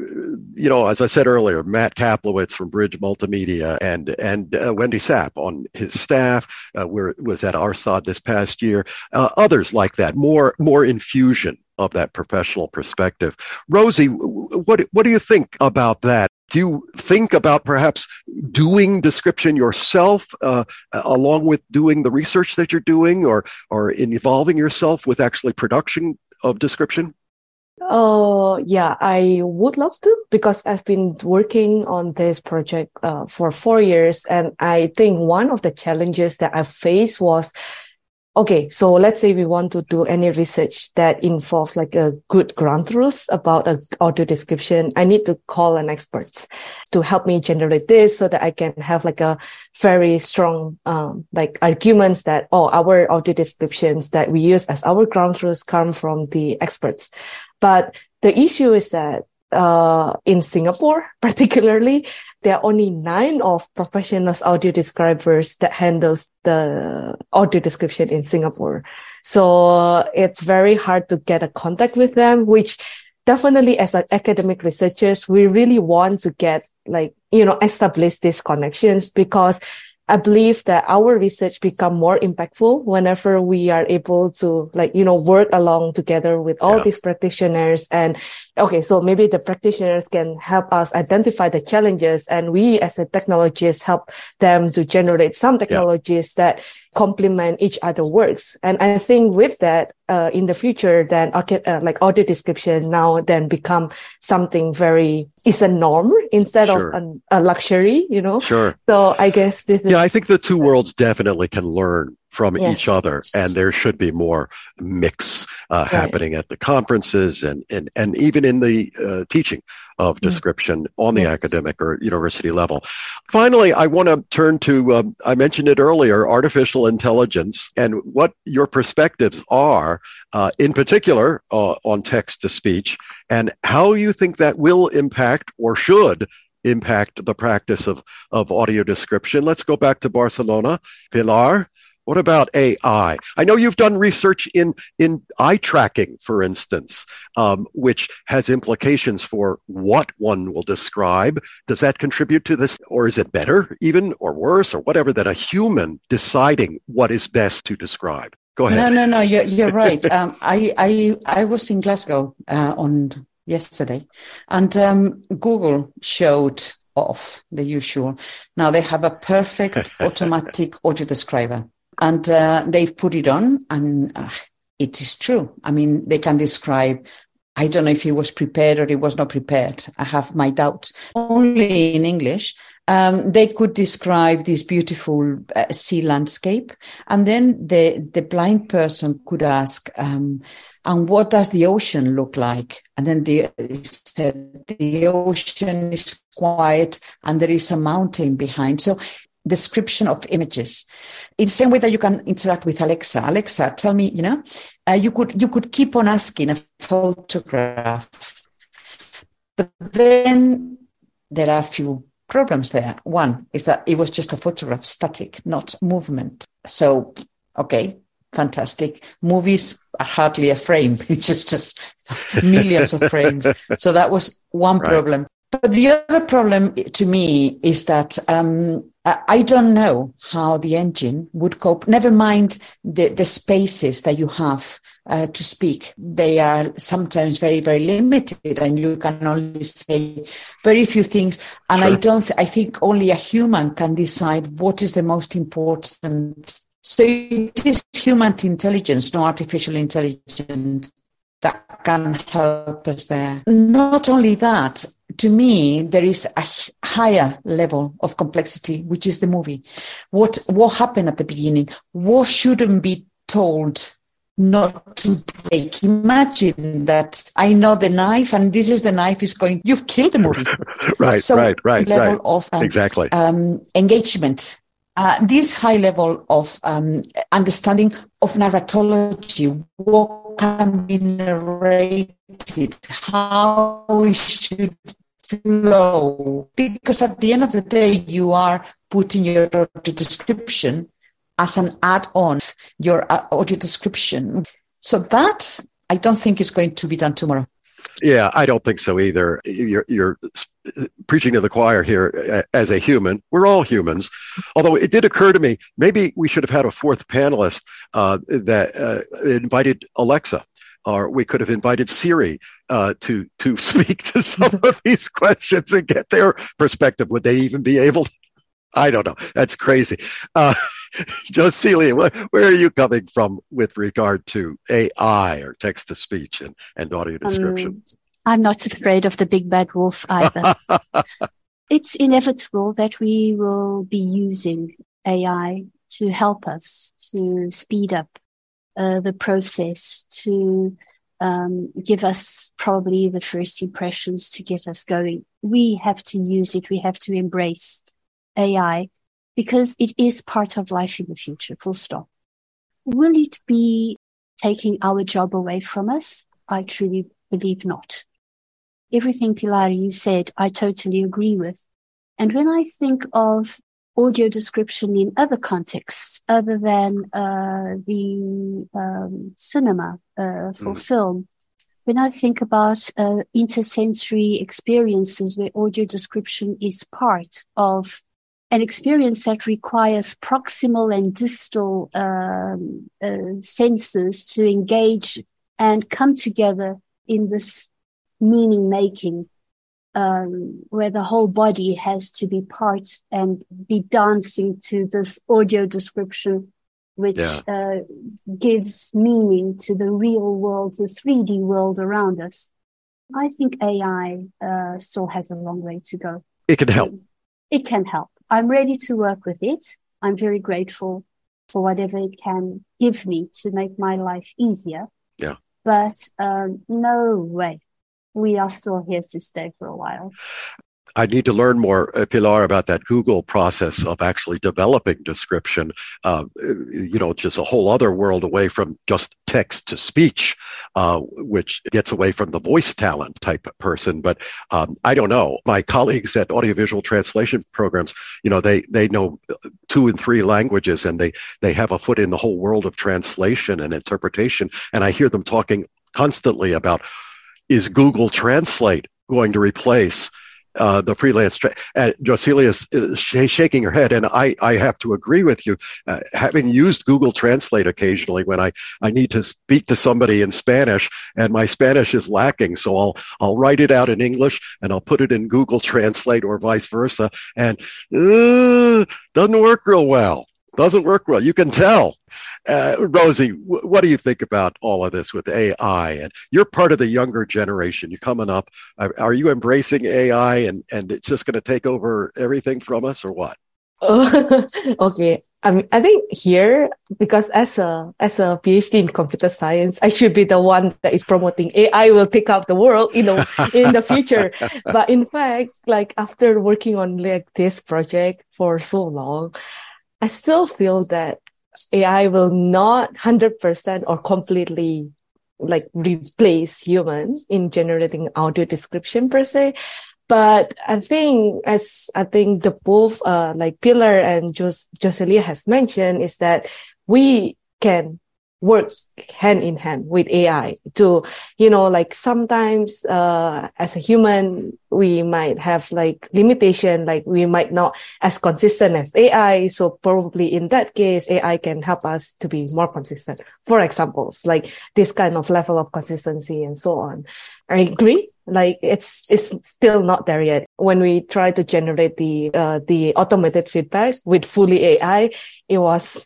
Speaker 2: you know as i said earlier matt kaplowitz from bridge multimedia and and uh, wendy sapp on his staff uh, where was at arsad this past year uh, others like that more more infusion of that professional perspective. Rosie, what what do you think about that? Do you think about perhaps doing description yourself uh, along with doing the research that you're doing, or or involving yourself with actually production of description?
Speaker 5: Oh, yeah, I would love to because I've been working on this project uh, for four years. And I think one of the challenges that I faced was okay, so let's say we want to do any research that involves like a good ground truth about a audio description. I need to call an expert to help me generate this so that I can have like a very strong, um, like arguments that, oh, our audio descriptions that we use as our ground truths come from the experts. But the issue is that uh, in Singapore, particularly, there are only nine of professional audio describers that handles the audio description in Singapore. So it's very hard to get a contact with them, which definitely as an academic researchers, we really want to get like, you know, establish these connections because I believe that our research become more impactful whenever we are able to like, you know, work along together with all yeah. these practitioners. And okay, so maybe the practitioners can help us identify the challenges and we as a technologists help them to generate some technologies yeah. that complement each other works. And I think with that, uh, in the future, then uh, like audio description now then become something very, is a norm instead sure. of an, a luxury, you know?
Speaker 2: Sure.
Speaker 5: So I guess this
Speaker 2: Yeah, I think the two worlds definitely can learn from yes. each other and there should be more mix uh, right. happening at the conferences and, and, and even in the uh, teaching of description yes. on the yes. academic or university level. Finally, I want to turn to, um, I mentioned it earlier, artificial intelligence and what your perspectives are, uh, in particular uh, on text to speech, and how you think that will impact or should impact the practice of, of audio description. Let's go back to Barcelona. Pilar, what about AI? I know you've done research in, in eye tracking, for instance, um, which has implications for what one will describe. Does that contribute to this? Or is it better, even, or worse, or whatever, than a human deciding what is best to describe? Go ahead.
Speaker 3: No, no, no, you're, you're right. um, I, I, I was in Glasgow uh, on yesterday, and um, Google showed off the usual. Now they have a perfect automatic audio describer and uh, they've put it on and uh, it is true. I mean they can describe i don't know if he was prepared or he was not prepared. I have my doubts only in english. Um, they could describe this beautiful uh, sea landscape. And then the the blind person could ask um, and what does the ocean look like? And then the said the ocean is quiet and there is a mountain behind. So description of images. In the same way that you can interact with Alexa. Alexa, tell me, you know, uh, you could you could keep on asking a photograph, but then there are a few problems there. One is that it was just a photograph, static, not movement. So, okay, fantastic. Movies are hardly a frame; it's just, just millions of frames. So that was one right. problem. But the other problem to me is that um, I don't know how the engine would cope. Never mind the, the spaces that you have uh, to speak. They are sometimes very, very limited and you can only say very few things. And sure. I don't, I think only a human can decide what is the most important. So it is human intelligence, no artificial intelligence that can help us there. Not only that, to me, there is a higher level of complexity, which is the movie. What what happened at the beginning? What shouldn't be told not to break. Imagine that I know the knife, and this is the knife is going. You've killed the movie.
Speaker 2: right,
Speaker 3: so
Speaker 2: right, right,
Speaker 3: level
Speaker 2: right.
Speaker 3: of
Speaker 2: um, exactly
Speaker 3: um, engagement. Uh, this high level of um, understanding of narratology, what can be narrated, how we should flow. Because at the end of the day you are putting your audio description as an add-on your uh, audio description. So that i don't think is going to be done tomorrow.
Speaker 2: Yeah i don't think so either. You're, you're preaching to the choir here uh, as a human. We're all humans. Although it did occur to me maybe we should have had a fourth panelist uh, that uh, invited alexa or we could have invited Siri uh, to to speak to some of these questions and get their perspective. Would they even be able? to? I don't know. That's crazy. Uh, where, where are you coming from with regard to AI or text to speech and, and audio description? Um,
Speaker 4: I'm not afraid of the big bad wolf either. it's inevitable that we will be using AI to help us to speed up uh, the process to um, give us probably the first impressions to get us going. We have to use it. We have to embrace AI because it is part of life in the future, full stop. Will it be taking our job away from us? I truly believe not. Everything Pilar you said, I totally agree with. And when I think of audio description in other contexts other than uh, the um, cinema uh, for mm. film. When I think about uh, intersensory experiences where audio description is part of an experience that requires proximal and distal um, uh, senses to engage and come together in this meaning making um, where the whole body has to be part and be dancing to this audio description, which yeah. uh, gives meaning to the real world, the 3D world around us. I think AI uh, still has a long way to go.
Speaker 2: It can help.
Speaker 4: It can help. I'm ready to work with it. I'm very grateful for whatever it can give me to make my life easier.
Speaker 2: Yeah.
Speaker 4: But um, no way we are still here to stay for a while.
Speaker 2: I need to learn more, uh, Pilar, about that Google process of actually developing description. Uh, you know, just a whole other world away from just text to speech, uh, which gets away from the voice talent type person. But um, I don't know. My colleagues at audiovisual translation programs, you know, they they know two and three languages, and they they have a foot in the whole world of translation and interpretation. And I hear them talking constantly about is Google Translate going to replace uh, the freelance tra- Joselia is sh- shaking her head, and I, I have to agree with you. Uh, having used Google Translate occasionally when I, I need to speak to somebody in Spanish, and my Spanish is lacking, so I'll I'll write it out in English and I'll put it in Google Translate or vice versa, and uh, doesn't work real well doesn't work well. You can tell. Uh, Rosie, w- what do you think about all of this with AI? And you're part of the younger generation. You're coming up. Are, you embracing AI and, and it's just going to take over everything from us or what?
Speaker 5: okay. I mean, I think here, because as a, as a PhD in computer science, I should be the one that is promoting AI will take out the world, you know, in the future. but in fact, like after working on like this project for so long, I still feel that AI will not 100% or completely like replace human in generating audio description per se. But I think, as I think the both, uh, like Pilar and Jos- Joselia has mentioned, is that we can work hand in hand with AI to, you know, like sometimes, uh, as a human, we might have like limitation, like we might not as consistent as AI. So probably in that case, AI can help us to be more consistent. For examples, like this kind of level of consistency and so on. I agree. Like it's, it's still not there yet. When we try to generate the, uh, the automated feedback with fully AI, it was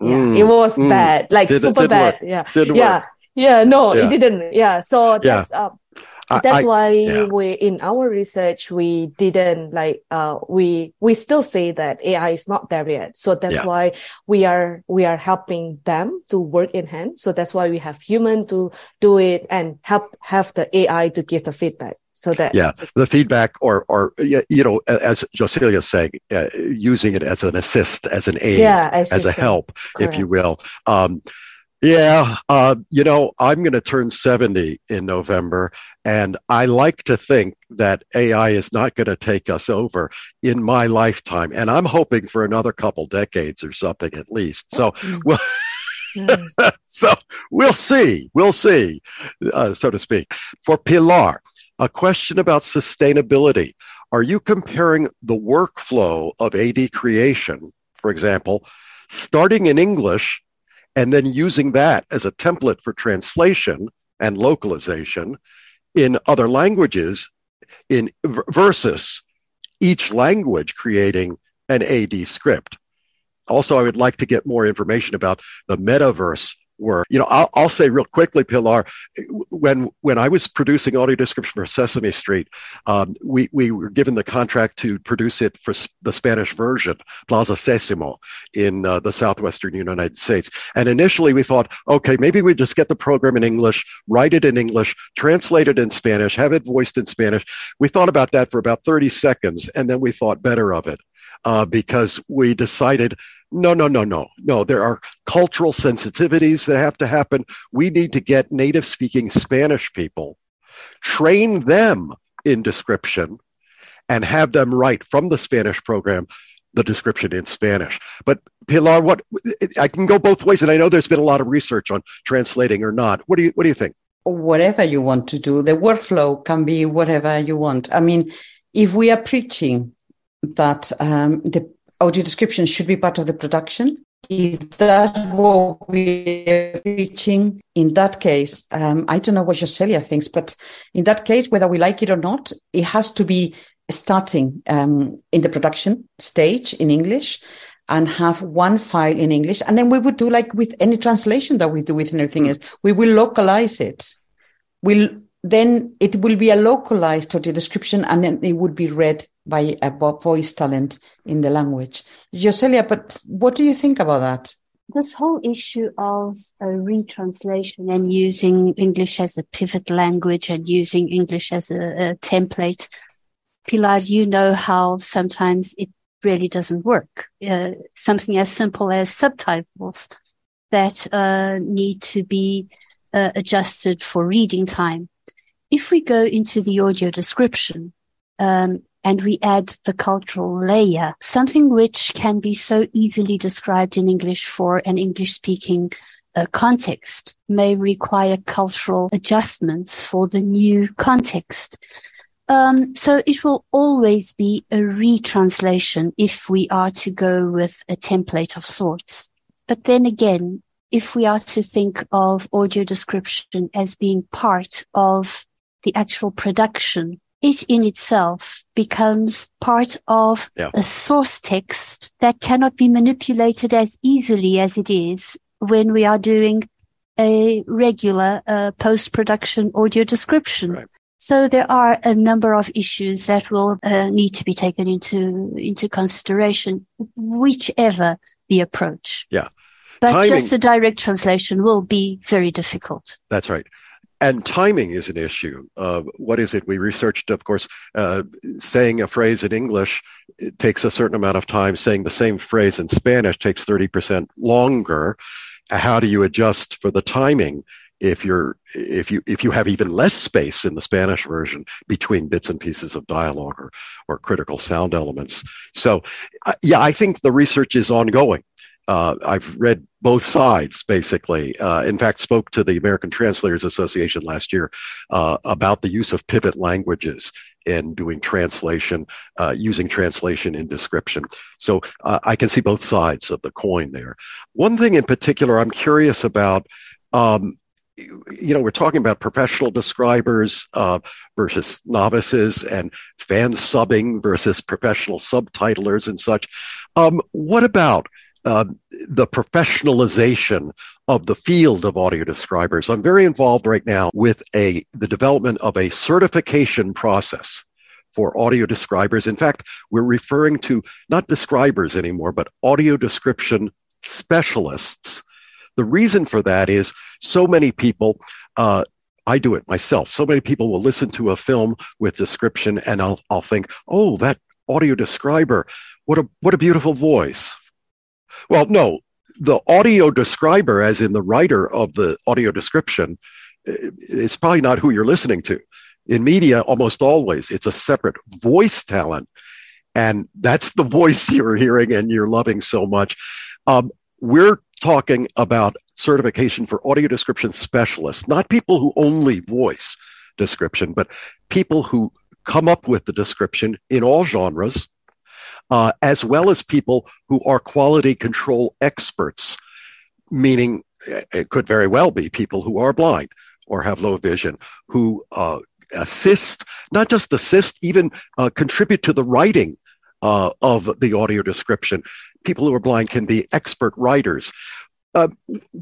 Speaker 5: yeah, mm, it was mm. bad, like did, super bad. Work. Yeah, didn't yeah, work. yeah. No, yeah. it didn't. Yeah, so that's yeah. um, that's I, why yeah. we in our research we didn't like uh we we still say that AI is not there yet. So that's yeah. why we are we are helping them to work in hand. So that's why we have human to do it and help have the AI to give the feedback so that
Speaker 2: yeah the feedback or or you know as Joselia saying uh, using it as an assist as an aid yeah, as a help Correct. if you will. Um, yeah uh, you know i'm going to turn 70 in november and i like to think that ai is not going to take us over in my lifetime and i'm hoping for another couple decades or something at least. So mm. well so we'll see we'll see uh, so to speak. For pilar a question about sustainability. Are you comparing the workflow of AD creation, for example, starting in English and then using that as a template for translation and localization in other languages in versus each language creating an AD script? Also, I would like to get more information about the metaverse were. You know, I'll, I'll say real quickly, Pilar, when when I was producing audio description for Sesame Street, um, we we were given the contract to produce it for the Spanish version, Plaza Sésamo, in uh, the southwestern United States. And initially, we thought, okay, maybe we just get the program in English, write it in English, translate it in Spanish, have it voiced in Spanish. We thought about that for about 30 seconds, and then we thought better of it. Uh, because we decided no, no, no, no, no. There are cultural sensitivities that have to happen. We need to get native speaking Spanish people, train them in description, and have them write from the Spanish program the description in Spanish. But Pilar, what I can go both ways, and I know there's been a lot of research on translating or not. What do you what do you think?
Speaker 3: Whatever you want to do, the workflow can be whatever you want. I mean, if we are preaching that um, the audio description should be part of the production. If that's what we're reaching, in that case, um, I don't know what Joselia thinks, but in that case, whether we like it or not, it has to be starting um, in the production stage in English and have one file in English. And then we would do like with any translation that we do with anything else, we will localize it. We'll then it will be a localized audio description and then it would be read by a voice talent in the language. Joselia, but what do you think about that?
Speaker 4: This whole issue of a retranslation and using English as a pivot language and using English as a, a template, Pilar, you know how sometimes it really doesn't work. Uh, something as simple as subtitles that uh, need to be uh, adjusted for reading time if we go into the audio description um, and we add the cultural layer, something which can be so easily described in English for an English speaking uh, context may require cultural adjustments for the new context. Um, so it will always be a retranslation if we are to go with a template of sorts. But then again, if we are to think of audio description as being part of the actual production, it in itself becomes part of yeah. a source text that cannot be manipulated as easily as it is when we are doing a regular uh, post-production audio description. Right. So there are a number of issues that will uh, need to be taken into into consideration, whichever the approach.
Speaker 2: Yeah.
Speaker 4: But Timing. just a direct translation will be very difficult.
Speaker 2: That's right and timing is an issue. Uh, what is it? We researched, of course, uh, saying a phrase in English takes a certain amount of time. Saying the same phrase in Spanish takes 30% longer. How do you adjust for the timing if you're if you if you have even less space in the Spanish version between bits and pieces of dialogue or or critical sound elements? So, uh, yeah, I think the research is ongoing uh, I've read both sides basically. Uh, in fact, spoke to the American Translators Association last year uh, about the use of pivot languages in doing translation, uh, using translation in description. So uh, I can see both sides of the coin there. One thing in particular, I'm curious about. Um, you know, we're talking about professional describers uh, versus novices and fan subbing versus professional subtitlers and such. Um, what about uh, the professionalization of the field of audio describers. I'm very involved right now with a the development of a certification process for audio describers. In fact, we're referring to not describers anymore, but audio description specialists. The reason for that is so many people. Uh, I do it myself. So many people will listen to a film with description, and I'll I'll think, "Oh, that audio describer, what a what a beautiful voice! Well, no, the audio describer, as in the writer of the audio description, is probably not who you're listening to. In media, almost always, it's a separate voice talent. And that's the voice you're hearing and you're loving so much. Um, we're talking about certification for audio description specialists, not people who only voice description, but people who come up with the description in all genres uh, as well as people who are quality control experts, meaning it could very well be people who are blind or have low vision who uh, assist, not just assist, even uh, contribute to the writing uh, of the audio description. People who are blind can be expert writers. Uh,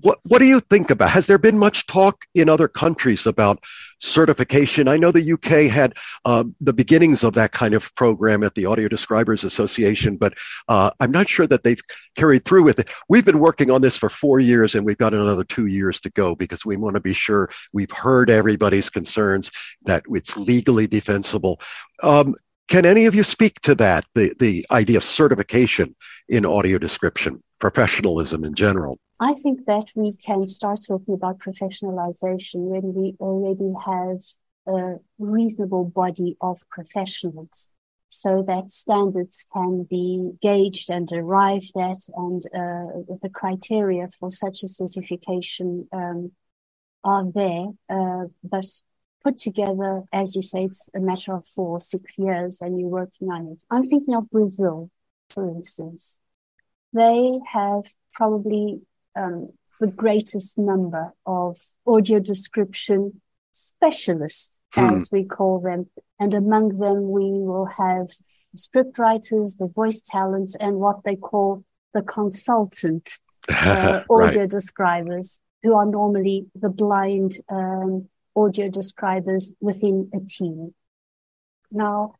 Speaker 2: what what do you think about? Has there been much talk in other countries about certification? I know the UK had uh, the beginnings of that kind of program at the Audio Describers Association, but uh, I'm not sure that they've carried through with it. We've been working on this for four years, and we've got another two years to go because we want to be sure we've heard everybody's concerns that it's legally defensible. Um, can any of you speak to that, the, the idea of certification in audio description, professionalism in general?
Speaker 4: I think that we can start talking about professionalization when we already have a reasonable body of professionals so that standards can be gauged and arrived at and uh, the criteria for such a certification um, are there. Uh, but put together, as you say, it's a matter of four, six years and you're working on it. I'm thinking of Brazil, for instance. They have probably um, the greatest number of audio description specialists, hmm. as we call them. And among them, we will have script writers, the voice talents, and what they call the consultant uh, audio right. describers, who are normally the blind um, audio describers within a team. Now,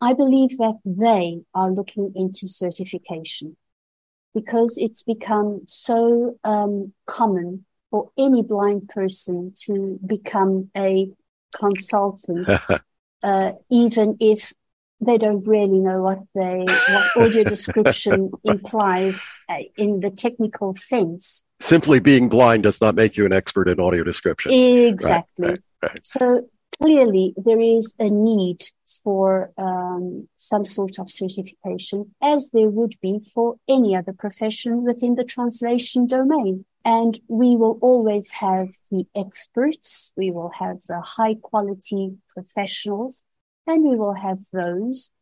Speaker 4: I believe that they are looking into certification because it's become so um, common for any blind person to become a consultant, uh, even if they don't really know what they what audio description implies uh, in the technical sense
Speaker 2: simply being blind does not make you an expert in audio description.
Speaker 4: Exactly. Right, right, right. So clearly there is a need for um, some sort of certification, as there would be for any other profession within the translation domain. And we will always have the experts, we will have the high quality professionals, and we will have those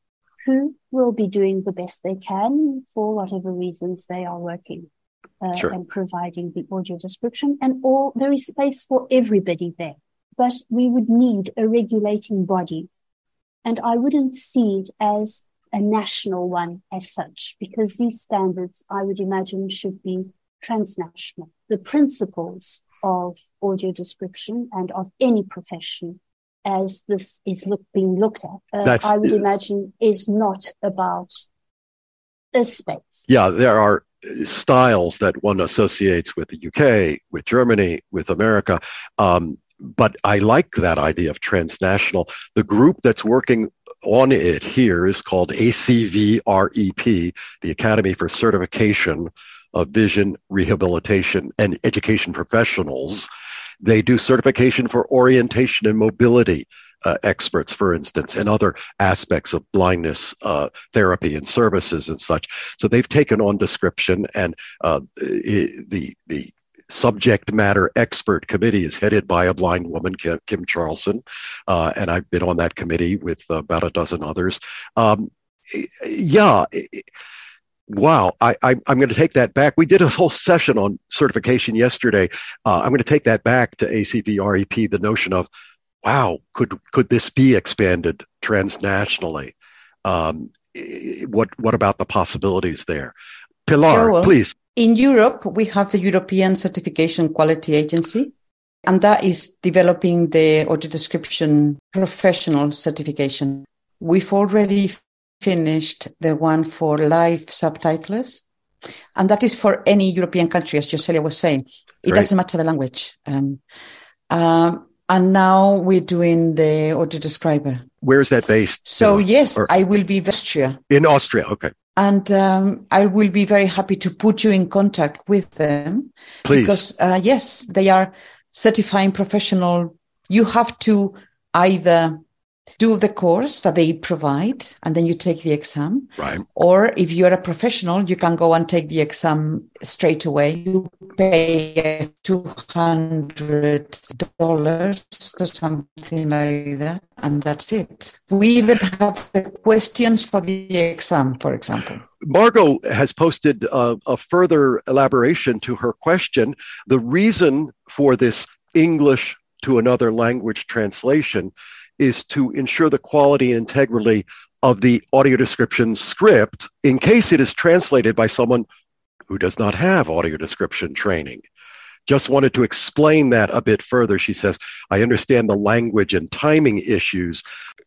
Speaker 4: who will be doing the best they can for whatever reasons they are working uh, sure. and providing the audio description and all there is space for everybody there but we would need a regulating body. And i wouldn't see it as a national one as such because these standards i would imagine should be transnational. The principles of audio description and of any profession as this is look, being looked at uh, i would imagine is not about a space.
Speaker 2: Yeah there are styles that one associates with the UK, with Germany, with America. Um, but I like that idea of transnational. The group that's working on it here is called ACVREP, the Academy for Certification of Vision Rehabilitation and Education Professionals. They do certification for orientation and mobility uh, experts, for instance, and other aspects of blindness uh, therapy and services and such. So they've taken on description, and uh, the the subject matter expert committee is headed by a blind woman, Kim, Kim Charlson, uh, and I've been on that committee with about a dozen others. Um, yeah. Wow, I, am going to take that back. We did a whole session on certification yesterday. Uh, I'm going to take that back to ACVREP, the notion of wow, could could this be expanded transnationally? Um, what what about the possibilities there? Pilar, Joel, please.
Speaker 3: In Europe, we have the European Certification Quality Agency, and that is developing the audio description professional certification. We've already finished the one for live subtitlers, and that is for any European country, as Joselia was saying. It Great. doesn't matter the language. Um, um, and now we're doing the audio describer.
Speaker 2: Where is that based?
Speaker 3: So yes, or, I will be in Austria.
Speaker 2: In Austria, okay.
Speaker 3: And um, I will be very happy to put you in contact with them.
Speaker 2: Please.
Speaker 3: Because uh, yes, they are certifying professional. You have to either do the course that they provide and then you take the exam.
Speaker 2: Right.
Speaker 3: Or if you're a professional, you can go and take the exam straight away. You pay $200 or something like that, and that's it. We even have the questions for the exam, for example.
Speaker 2: Margot has posted a, a further elaboration to her question. The reason for this English to another language translation is to ensure the quality and integrity of the audio description script in case it is translated by someone who does not have audio description training. Just wanted to explain that a bit further. She says, I understand the language and timing issues.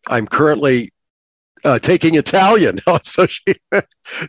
Speaker 2: I'm currently uh, taking Italian. so she,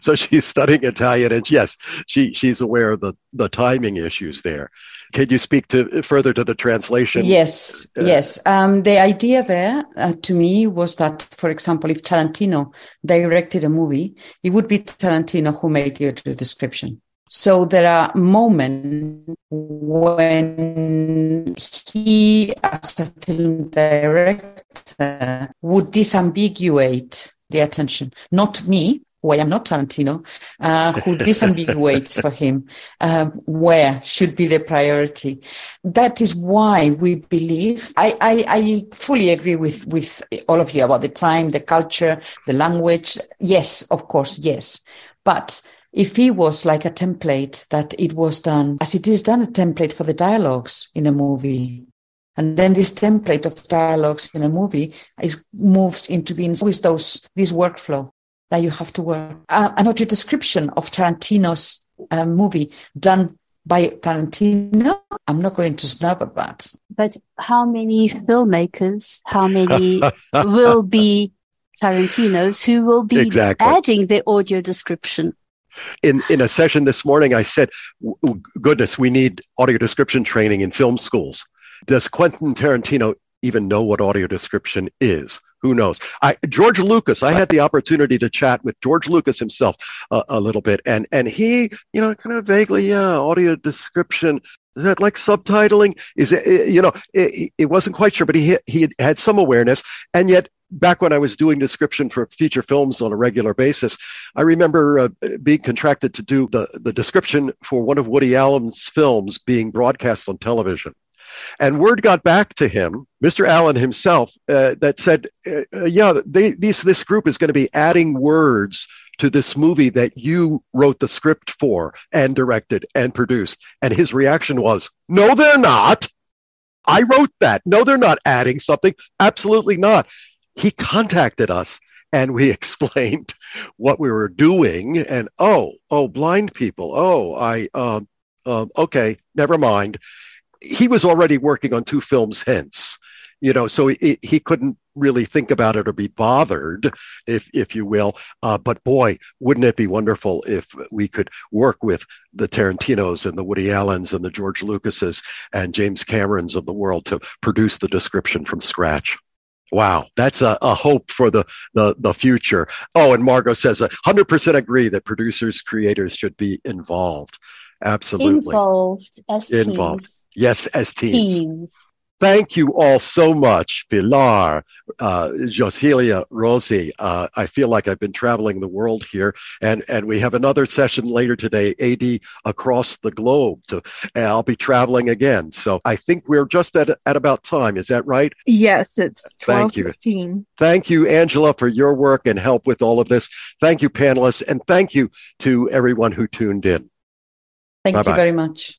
Speaker 2: so she's studying Italian, and yes, she she's aware of the the timing issues there. Can you speak to further to the translation?
Speaker 3: Yes, uh, yes. Um, the idea there uh, to me was that, for example, if Tarantino directed a movie, it would be Tarantino who made the description. So there are moments when he, as a film director, would disambiguate the attention. Not me, who I am not Tarantino, uh, who disambiguates for him uh, where should be the priority. That is why we believe. I, I, I fully agree with with all of you about the time, the culture, the language. Yes, of course, yes, but if he was like a template that it was done as it is done a template for the dialogues in a movie. And then this template of dialogues in a movie is moves into being with those this workflow that you have to work. Uh, and your description of tarantino's uh, movie done by tarantino i'm not going to snub at that.
Speaker 4: But how many filmmakers how many will be Tarantino's who will be exactly. adding the audio description
Speaker 2: in in a session this morning, I said, "Goodness, we need audio description training in film schools." Does Quentin Tarantino even know what audio description is? Who knows? I, George Lucas. I had the opportunity to chat with George Lucas himself uh, a little bit, and and he, you know, kind of vaguely, yeah, audio description. Is that like subtitling? Is it, you know, it, it wasn't quite sure, but he he had some awareness, and yet back when I was doing description for feature films on a regular basis, I remember uh, being contracted to do the, the description for one of Woody Allen's films being broadcast on television. And word got back to him, Mr. Allen himself, uh, that said, uh, uh yeah, they, these, this group is going to be adding words to this movie that you wrote the script for and directed and produced. And his reaction was, no, they're not. I wrote that. No, they're not adding something. Absolutely not he contacted us and we explained what we were doing and oh oh blind people. Oh i um, uh, okay never mind. He was already working on two films hence you know so he, he couldn't really think about it or be bothered if if you will. Uh, but boy wouldn't it be wonderful if we could work with the tarantinos and the woody allens and the george lucases and james camerons of the world to produce the description from scratch Wow, that's a, a hope for the, the, the future. Oh, and Margot says uh, 100% agree that producers, creators should be involved. Absolutely.
Speaker 4: Involved as involved. Teams.
Speaker 2: Yes, as teams. teams. Thank you all so much, Pilar, uh, Joselia, Rosie. Uh, I feel like I've been traveling the world here, and, and we have another session later today, AD across the globe. To, and I'll be traveling again. So I think we're just at, at about time. Is that right?
Speaker 6: Yes, it's 12,
Speaker 2: Thank you. 15. Thank you, Angela, for your work and help with all of this. Thank you, panelists, and thank you to everyone who tuned in.
Speaker 3: Thank Bye-bye. you very much.